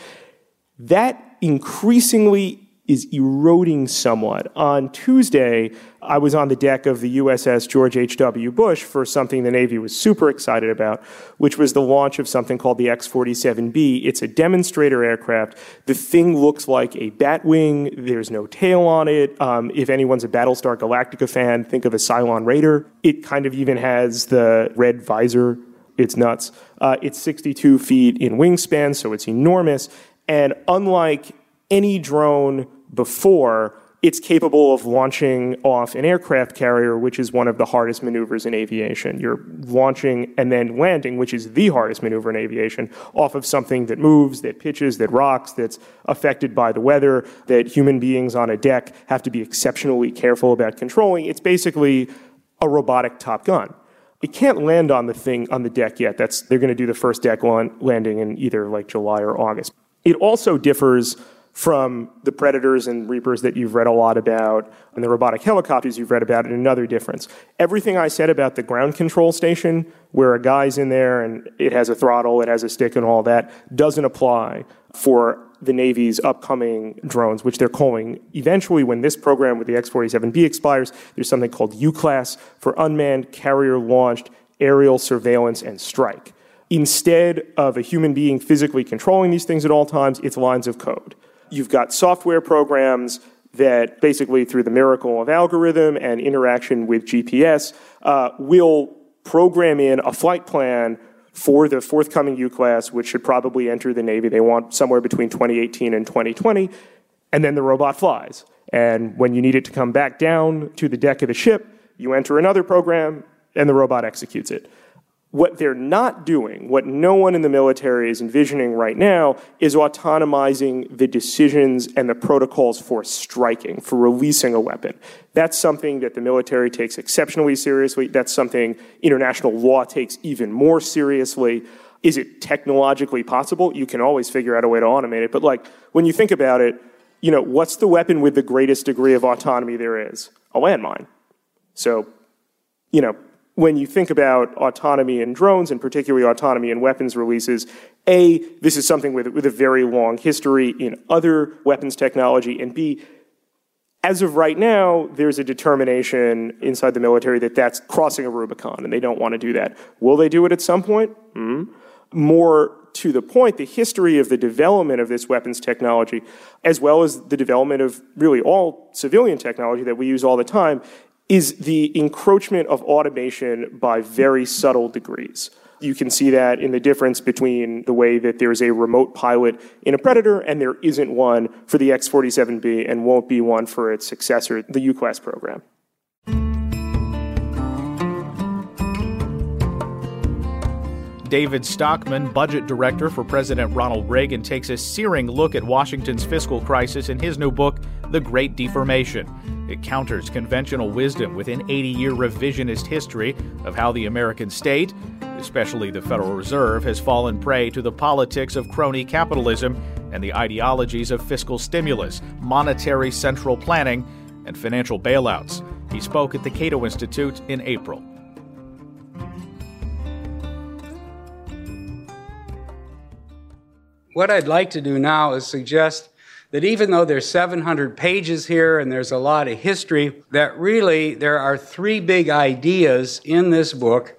That increasingly is eroding somewhat. On Tuesday, I was on the deck of the USS George H.W. Bush for something the Navy was super excited about, which was the launch of something called the X 47B. It's a demonstrator aircraft. The thing looks like a Batwing, there's no tail on it. Um, if anyone's a Battlestar Galactica fan, think of a Cylon Raider. It kind of even has the red visor. It's nuts. Uh, it's 62 feet in wingspan, so it's enormous. And unlike any drone before, it's capable of launching off an aircraft carrier, which is one of the hardest maneuvers in aviation. You're launching and then landing, which is the hardest maneuver in aviation, off of something that moves, that pitches, that rocks, that's affected by the weather, that human beings on a deck have to be exceptionally careful about controlling. It's basically a robotic Top Gun. It can't land on the thing on the deck yet. That's they're going to do the first deck landing in either like July or August. It also differs from the predators and reapers that you've read a lot about and the robotic helicopters you've read about and another difference. Everything I said about the ground control station, where a guy's in there and it has a throttle, it has a stick and all that, doesn't apply for the Navy's upcoming drones, which they're calling eventually when this program with the X 47B expires, there's something called UCLASS for unmanned carrier launched aerial surveillance and strike. Instead of a human being physically controlling these things at all times, it's lines of code. You've got software programs that basically, through the miracle of algorithm and interaction with GPS, uh, will program in a flight plan for the forthcoming UCLASS, which should probably enter the Navy. They want somewhere between 2018 and 2020, and then the robot flies. And when you need it to come back down to the deck of the ship, you enter another program, and the robot executes it. What they're not doing, what no one in the military is envisioning right now, is autonomizing the decisions and the protocols for striking, for releasing a weapon. That's something that the military takes exceptionally seriously. That's something international law takes even more seriously. Is it technologically possible? You can always figure out a way to automate it. But like when you think about it, you know, what's the weapon with the greatest degree of autonomy there is? A landmine. So, you know, when you think about autonomy in drones and particularly autonomy in weapons releases, A, this is something with, with a very long history in other weapons technology, and B, as of right now, there's a determination inside the military that that's crossing a Rubicon, and they don't want to do that. Will they do it at some point? Mm-hmm. More to the point, the history of the development of this weapons technology, as well as the development of really all civilian technology that we use all the time, is the encroachment of automation by very subtle degrees. You can see that in the difference between the way that there's a remote pilot in a Predator and there isn't one for the X 47B and won't be one for its successor, the UCLASS program. David Stockman, budget director for President Ronald Reagan, takes a searing look at Washington's fiscal crisis in his new book, The Great Deformation. It counters conventional wisdom with an 80 year revisionist history of how the American state, especially the Federal Reserve, has fallen prey to the politics of crony capitalism and the ideologies of fiscal stimulus, monetary central planning, and financial bailouts. He spoke at the Cato Institute in April. What I'd like to do now is suggest that even though there's 700 pages here and there's a lot of history, that really there are three big ideas in this book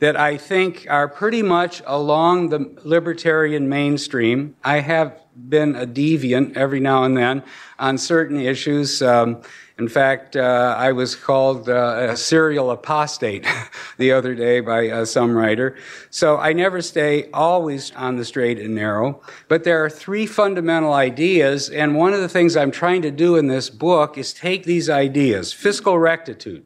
that I think are pretty much along the libertarian mainstream. I have been a deviant every now and then on certain issues. Um, in fact, uh, I was called uh, a serial apostate the other day by uh, some writer. So I never stay always on the straight and narrow. But there are three fundamental ideas, and one of the things I'm trying to do in this book is take these ideas fiscal rectitude,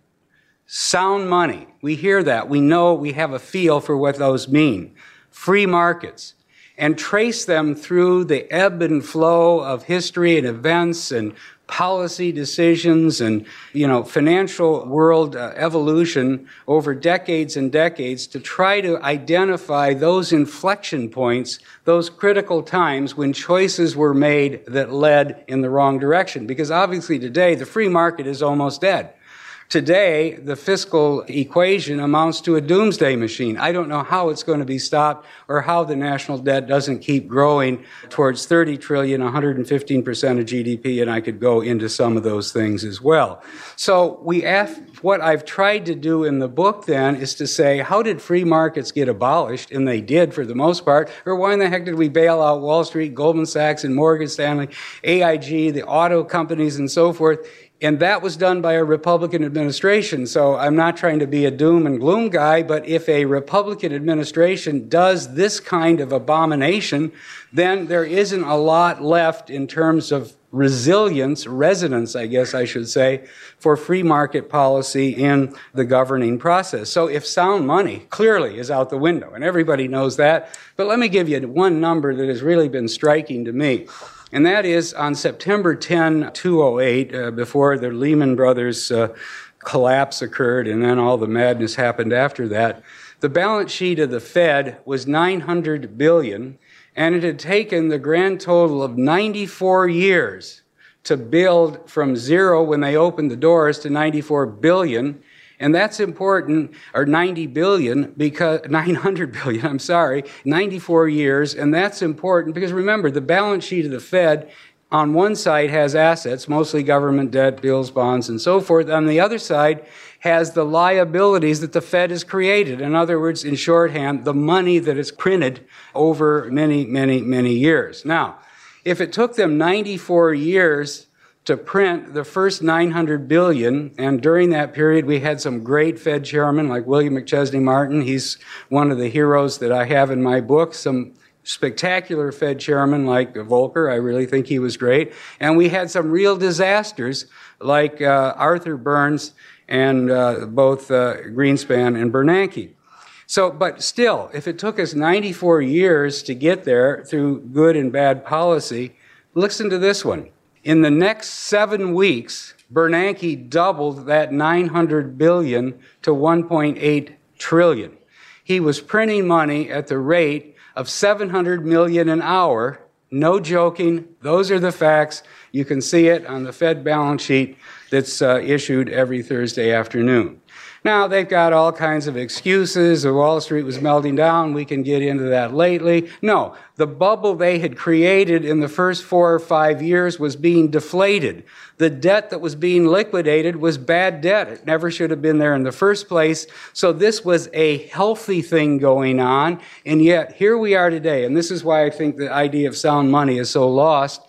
sound money. We hear that. We know we have a feel for what those mean. Free markets and trace them through the ebb and flow of history and events and policy decisions and you know financial world uh, evolution over decades and decades to try to identify those inflection points those critical times when choices were made that led in the wrong direction. Because obviously today the free market is almost dead Today, the fiscal equation amounts to a doomsday machine. I don't know how it's going to be stopped or how the national debt doesn't keep growing towards 30 trillion, 115% of GDP, and I could go into some of those things as well. So we ask, what I've tried to do in the book then is to say, how did free markets get abolished? And they did for the most part. Or why in the heck did we bail out Wall Street, Goldman Sachs, and Morgan Stanley, AIG, the auto companies, and so forth? And that was done by a Republican administration. So I'm not trying to be a doom and gloom guy, but if a Republican administration does this kind of abomination, then there isn't a lot left in terms of resilience, resonance, I guess I should say, for free market policy in the governing process. So if sound money clearly is out the window, and everybody knows that, but let me give you one number that has really been striking to me. And that is on September 10, 2008, uh, before the Lehman Brothers uh, collapse occurred and then all the madness happened after that, the balance sheet of the Fed was 900 billion and it had taken the grand total of 94 years to build from zero when they opened the doors to 94 billion and that's important, or 90 billion, because 900 billion, I'm sorry, 94 years. And that's important because remember, the balance sheet of the Fed on one side has assets, mostly government debt, bills, bonds, and so forth. On the other side has the liabilities that the Fed has created. In other words, in shorthand, the money that is printed over many, many, many years. Now, if it took them 94 years to print the first 900 billion and during that period we had some great fed chairmen like william mcchesney martin. He's one of the heroes that i have in my book. Some spectacular fed chairman like volcker. I really think he was great. And we had some real disasters like uh, arthur burns and uh, both uh, greenspan and bernanke. So, but still, if it took us 94 years to get there through good and bad policy, listen to this one. In the next seven weeks, Bernanke doubled that 900 billion to 1.8 trillion. He was printing money at the rate of 700 million an hour No joking. Those are the facts. You can see it on the Fed balance sheet that's uh, issued every Thursday afternoon. Now, they've got all kinds of excuses. The Wall Street was melting down. We can get into that lately. No, the bubble they had created in the first four or five years was being deflated. The debt that was being liquidated was bad debt. It never should have been there in the first place. So this was a healthy thing going on. And yet, here we are today. And this is why I think the idea of sound money is so lost.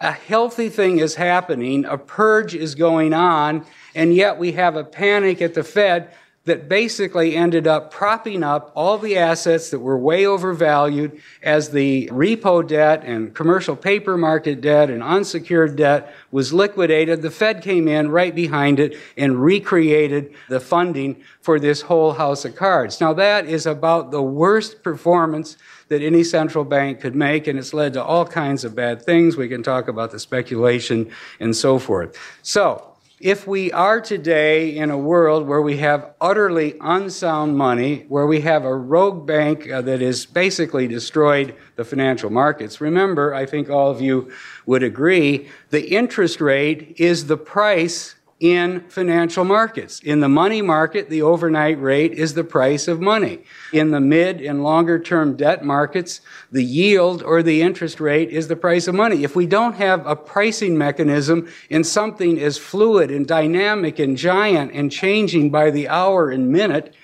A healthy thing is happening. A purge is going on and yet we have a panic at the Fed that basically ended up propping up all the assets that were way overvalued as the repo debt and commercial paper market debt and unsecured debt was liquidated. The Fed came in right behind it and recreated the funding for this whole house of cards. Now that is about the worst performance that any central bank could make, and it's led to all kinds of bad things. We can talk about the speculation and so forth. So, if we are today in a world where we have utterly unsound money, where we have a rogue bank uh, that has basically destroyed the financial markets, remember, I think all of you would agree, the interest rate is the price in financial markets. In the money market, the overnight rate is the price of money. In the mid and longer term debt markets, the yield or the interest rate is the price of money. If we don't have a pricing mechanism in something as fluid and dynamic and giant and changing by the hour and minute,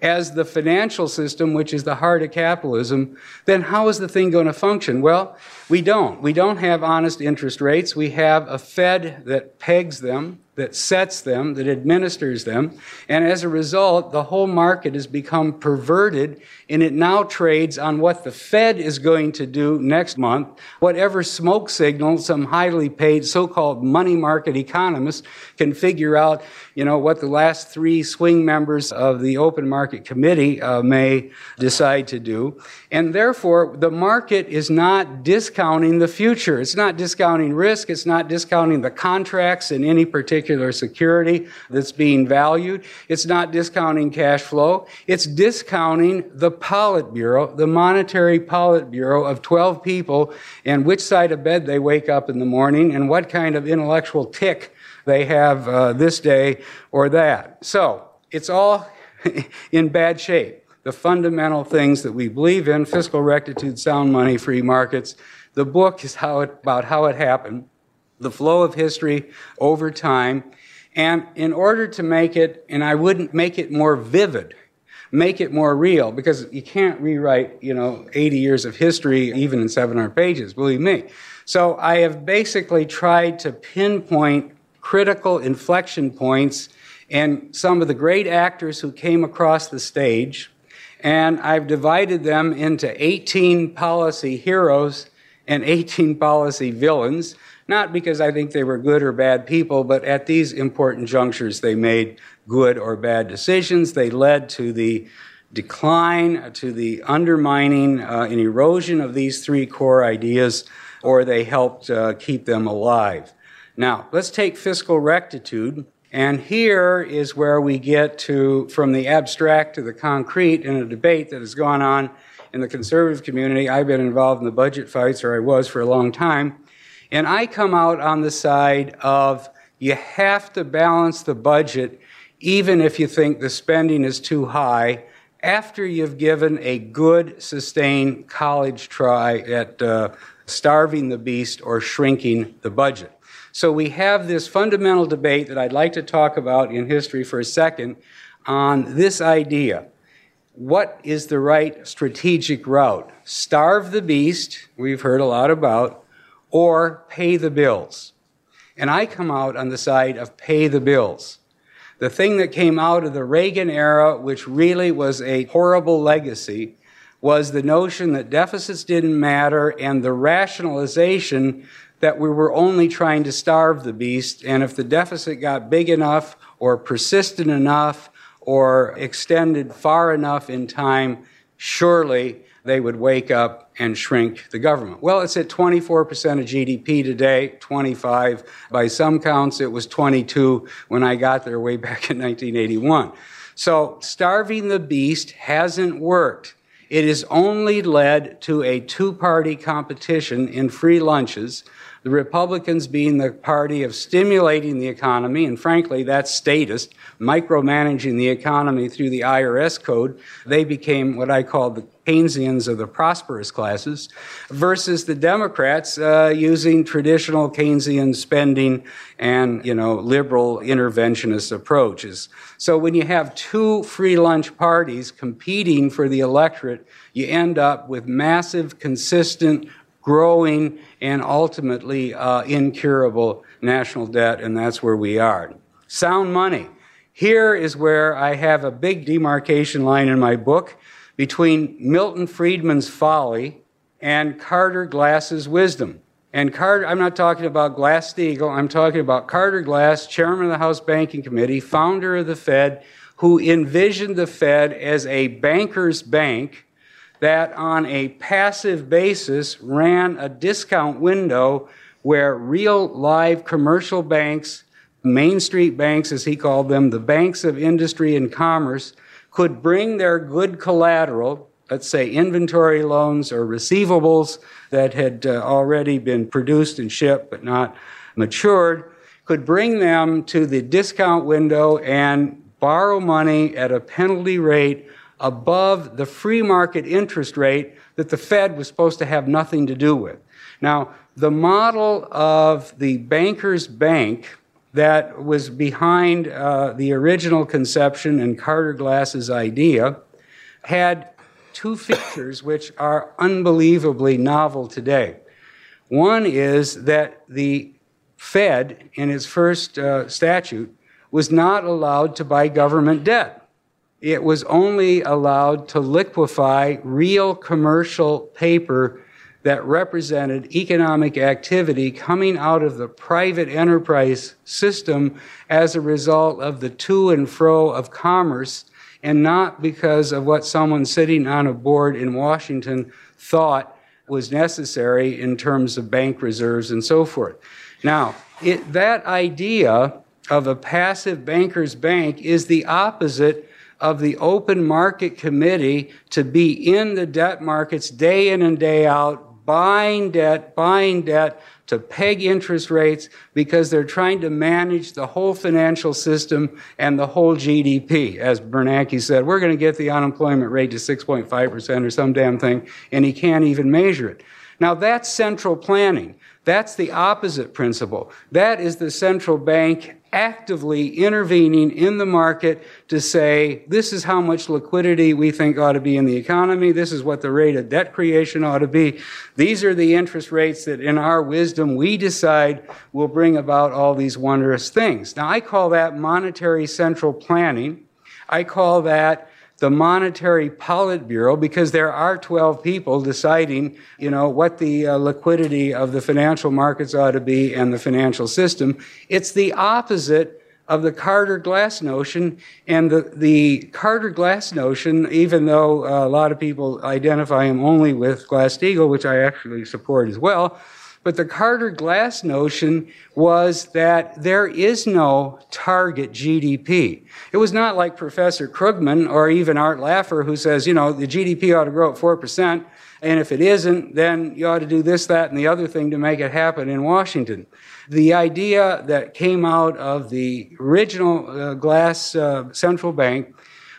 as the financial system, which is the heart of capitalism, then how is the thing going to function? Well, we don't. We don't have honest interest rates. We have a Fed that pegs them that sets them, that administers them. And as a result, the whole market has become perverted and it now trades on what the Fed is going to do next month, whatever smoke signal some highly paid so-called money market economists can figure out, you know, what the last three swing members of the open market committee uh, may decide to do. And therefore, the market is not discounting the future. It's not discounting risk. It's not discounting the contracts in any particular security that's being valued. It's not discounting cash flow. It's discounting the Politburo, the monetary Politburo of 12 people and which side of bed they wake up in the morning and what kind of intellectual tic they have uh, this day or that. So it's all in bad shape the fundamental things that we believe in fiscal rectitude, sound money, free markets. The book is how it, about how it happened, the flow of history over time. And in order to make it, and I wouldn't make it more vivid, make it more real, because you can't rewrite, you know, 80 years of history even in 700 pages, believe me. So I have basically tried to pinpoint critical inflection points and some of the great actors who came across the stage and I've divided them into 18 policy heroes and 18 policy villains, not because I think they were good or bad people, but at these important junctures they made good or bad decisions. They led to the decline, to the undermining uh, and erosion of these three core ideas, or they helped uh, keep them alive. Now, let's take fiscal rectitude. And here is where we get to from the abstract to the concrete in a debate that has gone on in the conservative community. I've been involved in the budget fights, or I was for a long time. And I come out on the side of you have to balance the budget even if you think the spending is too high after you've given a good, sustained college try at uh, starving the beast or shrinking the budget. So we have this fundamental debate that I'd like to talk about in history for a second on this idea. What is the right strategic route? Starve the beast, we've heard a lot about, or pay the bills. And I come out on the side of pay the bills. The thing that came out of the Reagan era, which really was a horrible legacy, was the notion that deficits didn't matter and the rationalization that we were only trying to starve the beast, and if the deficit got big enough or persistent enough or extended far enough in time, surely they would wake up and shrink the government. Well, it's at 24% of GDP today, 25 by some counts. It was 22 when I got there way back in 1981. So starving the beast hasn't worked. It has only led to a two party competition in free lunches the Republicans being the party of stimulating the economy, and frankly, that's statist, micromanaging the economy through the IRS code. They became what I call the Keynesians of the prosperous classes, versus the Democrats uh, using traditional Keynesian spending and, you know, liberal interventionist approaches. So when you have two free lunch parties competing for the electorate, you end up with massive, consistent, growing, and ultimately uh, incurable national debt, and that's where we are. Sound money. Here is where I have a big demarcation line in my book between Milton Friedman's folly and Carter Glass's wisdom. And Carter, I'm not talking about Glass Steagall, I'm talking about Carter Glass, chairman of the House Banking Committee, founder of the Fed, who envisioned the Fed as a banker's bank that on a passive basis ran a discount window where real live commercial banks, Main Street banks as he called them, the banks of industry and commerce, could bring their good collateral, let's say inventory loans or receivables that had uh, already been produced and shipped but not matured, could bring them to the discount window and borrow money at a penalty rate above the free market interest rate that the Fed was supposed to have nothing to do with. Now, the model of the banker's bank that was behind uh, the original conception and Carter Glass's idea had two features which are unbelievably novel today. One is that the Fed, in its first uh, statute, was not allowed to buy government debt it was only allowed to liquefy real commercial paper that represented economic activity coming out of the private enterprise system as a result of the to and fro of commerce and not because of what someone sitting on a board in Washington thought was necessary in terms of bank reserves and so forth. Now, it, that idea of a passive banker's bank is the opposite of the open market committee to be in the debt markets day in and day out, buying debt, buying debt to peg interest rates because they're trying to manage the whole financial system and the whole GDP. As Bernanke said, we're going to get the unemployment rate to 6.5% or some damn thing, and he can't even measure it. Now that's central planning. That's the opposite principle. That is the central bank actively intervening in the market to say, this is how much liquidity we think ought to be in the economy. This is what the rate of debt creation ought to be. These are the interest rates that in our wisdom we decide will bring about all these wondrous things. Now I call that monetary central planning. I call that the monetary politburo because there are 12 people deciding you know what the uh, liquidity of the financial markets ought to be and the financial system. It's the opposite of the Carter Glass notion and the, the Carter Glass notion, even though uh, a lot of people identify him only with Glass-Steagall, which I actually support as well, but the Carter Glass notion was that there is no target GDP. It was not like Professor Krugman or even Art Laffer who says, you know, the GDP ought to grow at 4%, and if it isn't, then you ought to do this, that, and the other thing to make it happen in Washington. The idea that came out of the original uh, Glass uh, Central Bank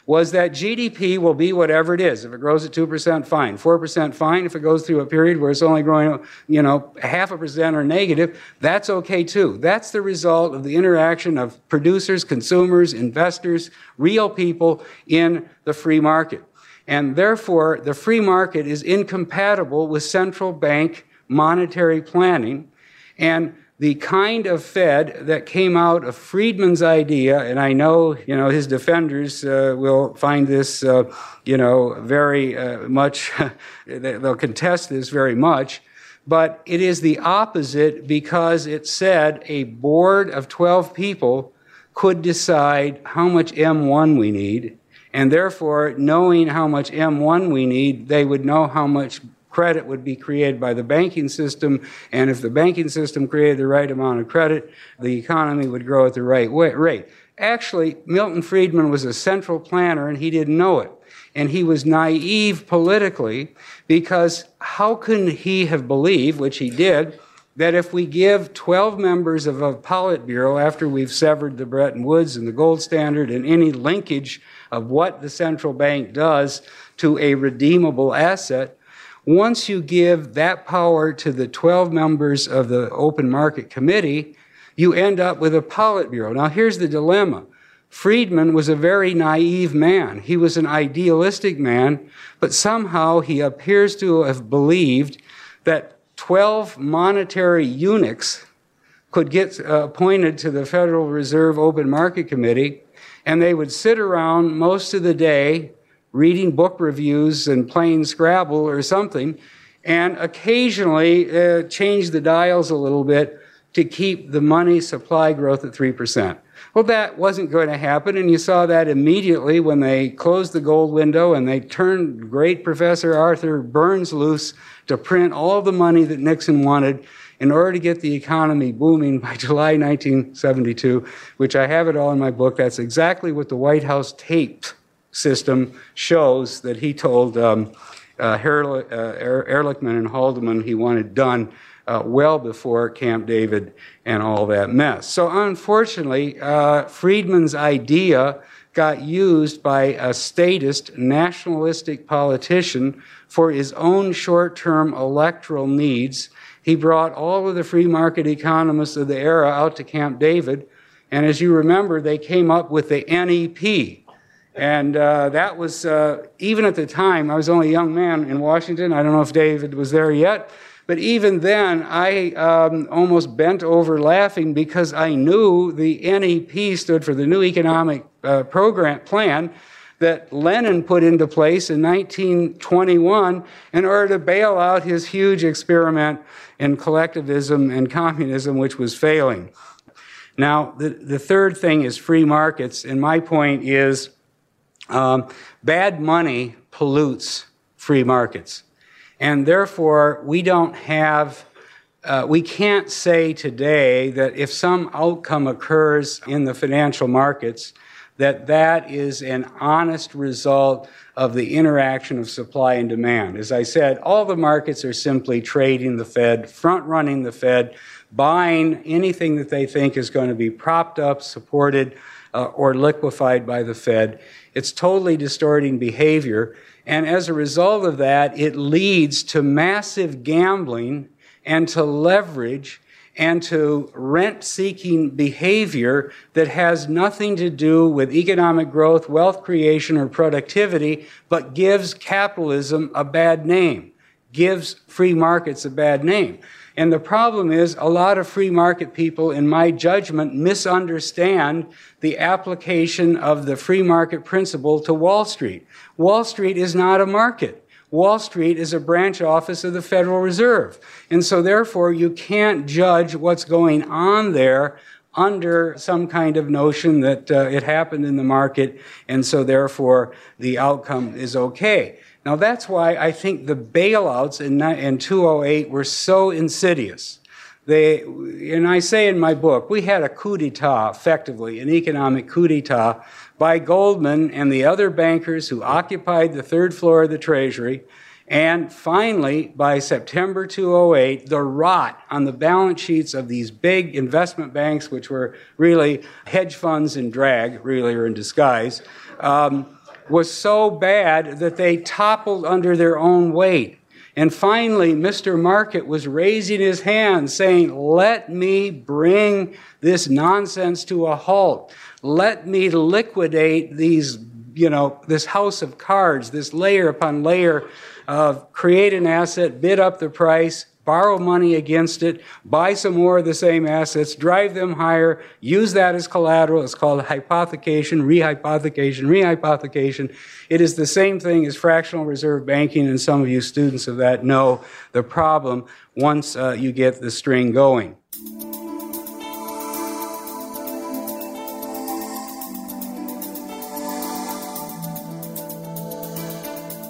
was that GDP will be whatever it is. If it grows at 2%, fine. 4%, fine. If it goes through a period where it's only growing, you know, half a percent or negative, that's okay too. That's the result of the interaction of producers, consumers, investors, real people in the free market. And therefore, the free market is incompatible with central bank monetary planning. And the kind of Fed that came out of Friedman's idea, and I know you know his defenders uh, will find this uh, you know very uh, much they'll contest this very much, but it is the opposite because it said a board of 12 people could decide how much M1 we need, and therefore knowing how much M1 we need, they would know how much credit would be created by the banking system. And if the banking system created the right amount of credit, the economy would grow at the right rate. Actually, Milton Friedman was a central planner and he didn't know it. and he was naive politically because how can he have believed, which he did, that if we give 12 members of a Politburo after we've severed the Bretton Woods and the gold standard and any linkage of what the central bank does to a redeemable asset, once you give that power to the 12 members of the open market committee, you end up with a Politburo. Now, here's the dilemma. Friedman was a very naive man. He was an idealistic man, but somehow he appears to have believed that 12 monetary eunuchs could get uh, appointed to the Federal Reserve Open Market Committee, and they would sit around most of the day reading book reviews and playing Scrabble or something, and occasionally uh, change the dials a little bit to keep the money supply growth at 3%. Well, that wasn't going to happen, and you saw that immediately when they closed the gold window and they turned great Professor Arthur Burns loose to print all the money that Nixon wanted in order to get the economy booming by July 1972, which I have it all in my book. That's exactly what the White House taped system shows that he told um, uh, Ehrlichman and Haldeman he wanted done uh, well before Camp David and all that mess. So, unfortunately, uh, Friedman's idea got used by a statist, nationalistic politician for his own short term electoral needs. He brought all of the free market economists of the era out to Camp David, and as you remember, they came up with the NEP, and uh, that was, uh, even at the time, I was only a young man in Washington. I don't know if David was there yet. But even then, I um, almost bent over laughing because I knew the NEP stood for the New Economic uh, Program Plan that Lenin put into place in 1921 in order to bail out his huge experiment in collectivism and communism, which was failing. Now, the, the third thing is free markets, and my point is um, bad money pollutes free markets. And therefore, we don't have, uh, we can't say today that if some outcome occurs in the financial markets, that that is an honest result of the interaction of supply and demand. As I said, all the markets are simply trading the Fed, front running the Fed, buying anything that they think is going to be propped up, supported, uh, or liquefied by the Fed. It's totally distorting behavior. And as a result of that, it leads to massive gambling and to leverage and to rent seeking behavior that has nothing to do with economic growth, wealth creation, or productivity, but gives capitalism a bad name, gives free markets a bad name. And the problem is, a lot of free market people, in my judgment, misunderstand the application of the free market principle to Wall Street. Wall Street is not a market. Wall Street is a branch office of the Federal Reserve. And so therefore, you can't judge what's going on there under some kind of notion that uh, it happened in the market, and so therefore the outcome is okay. Now, that's why I think the bailouts in, in 2008 were so insidious. They, and I say in my book, we had a coup d'etat, effectively, an economic coup d'etat by Goldman and the other bankers who occupied the third floor of the Treasury. And finally, by September 2008, the rot on the balance sheets of these big investment banks, which were really hedge funds in drag, really, or in disguise, um, was so bad that they toppled under their own weight. And finally, Mr. Market was raising his hand saying, Let me bring this nonsense to a halt. Let me liquidate these, you know, this house of cards, this layer upon layer of create an asset, bid up the price, borrow money against it, buy some more of the same assets, drive them higher, use that as collateral. It's called hypothecation, rehypothecation, rehypothecation. It is the same thing as fractional reserve banking, and some of you students of that know the problem once uh, you get the string going.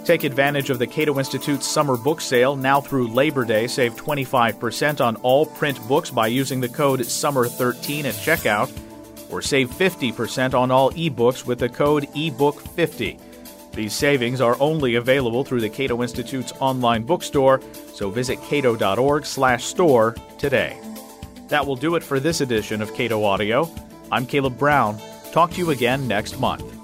Take advantage of the Cato Institute's summer book sale now through Labor Day. Save 25% on all print books by using the code SUMMER13 at checkout, or save 50% on all ebooks with the code EBOOK50. These savings are only available through the Cato Institute's online bookstore, so visit cato.org/store today. That will do it for this edition of Cato Audio. I'm Caleb Brown. Talk to you again next month.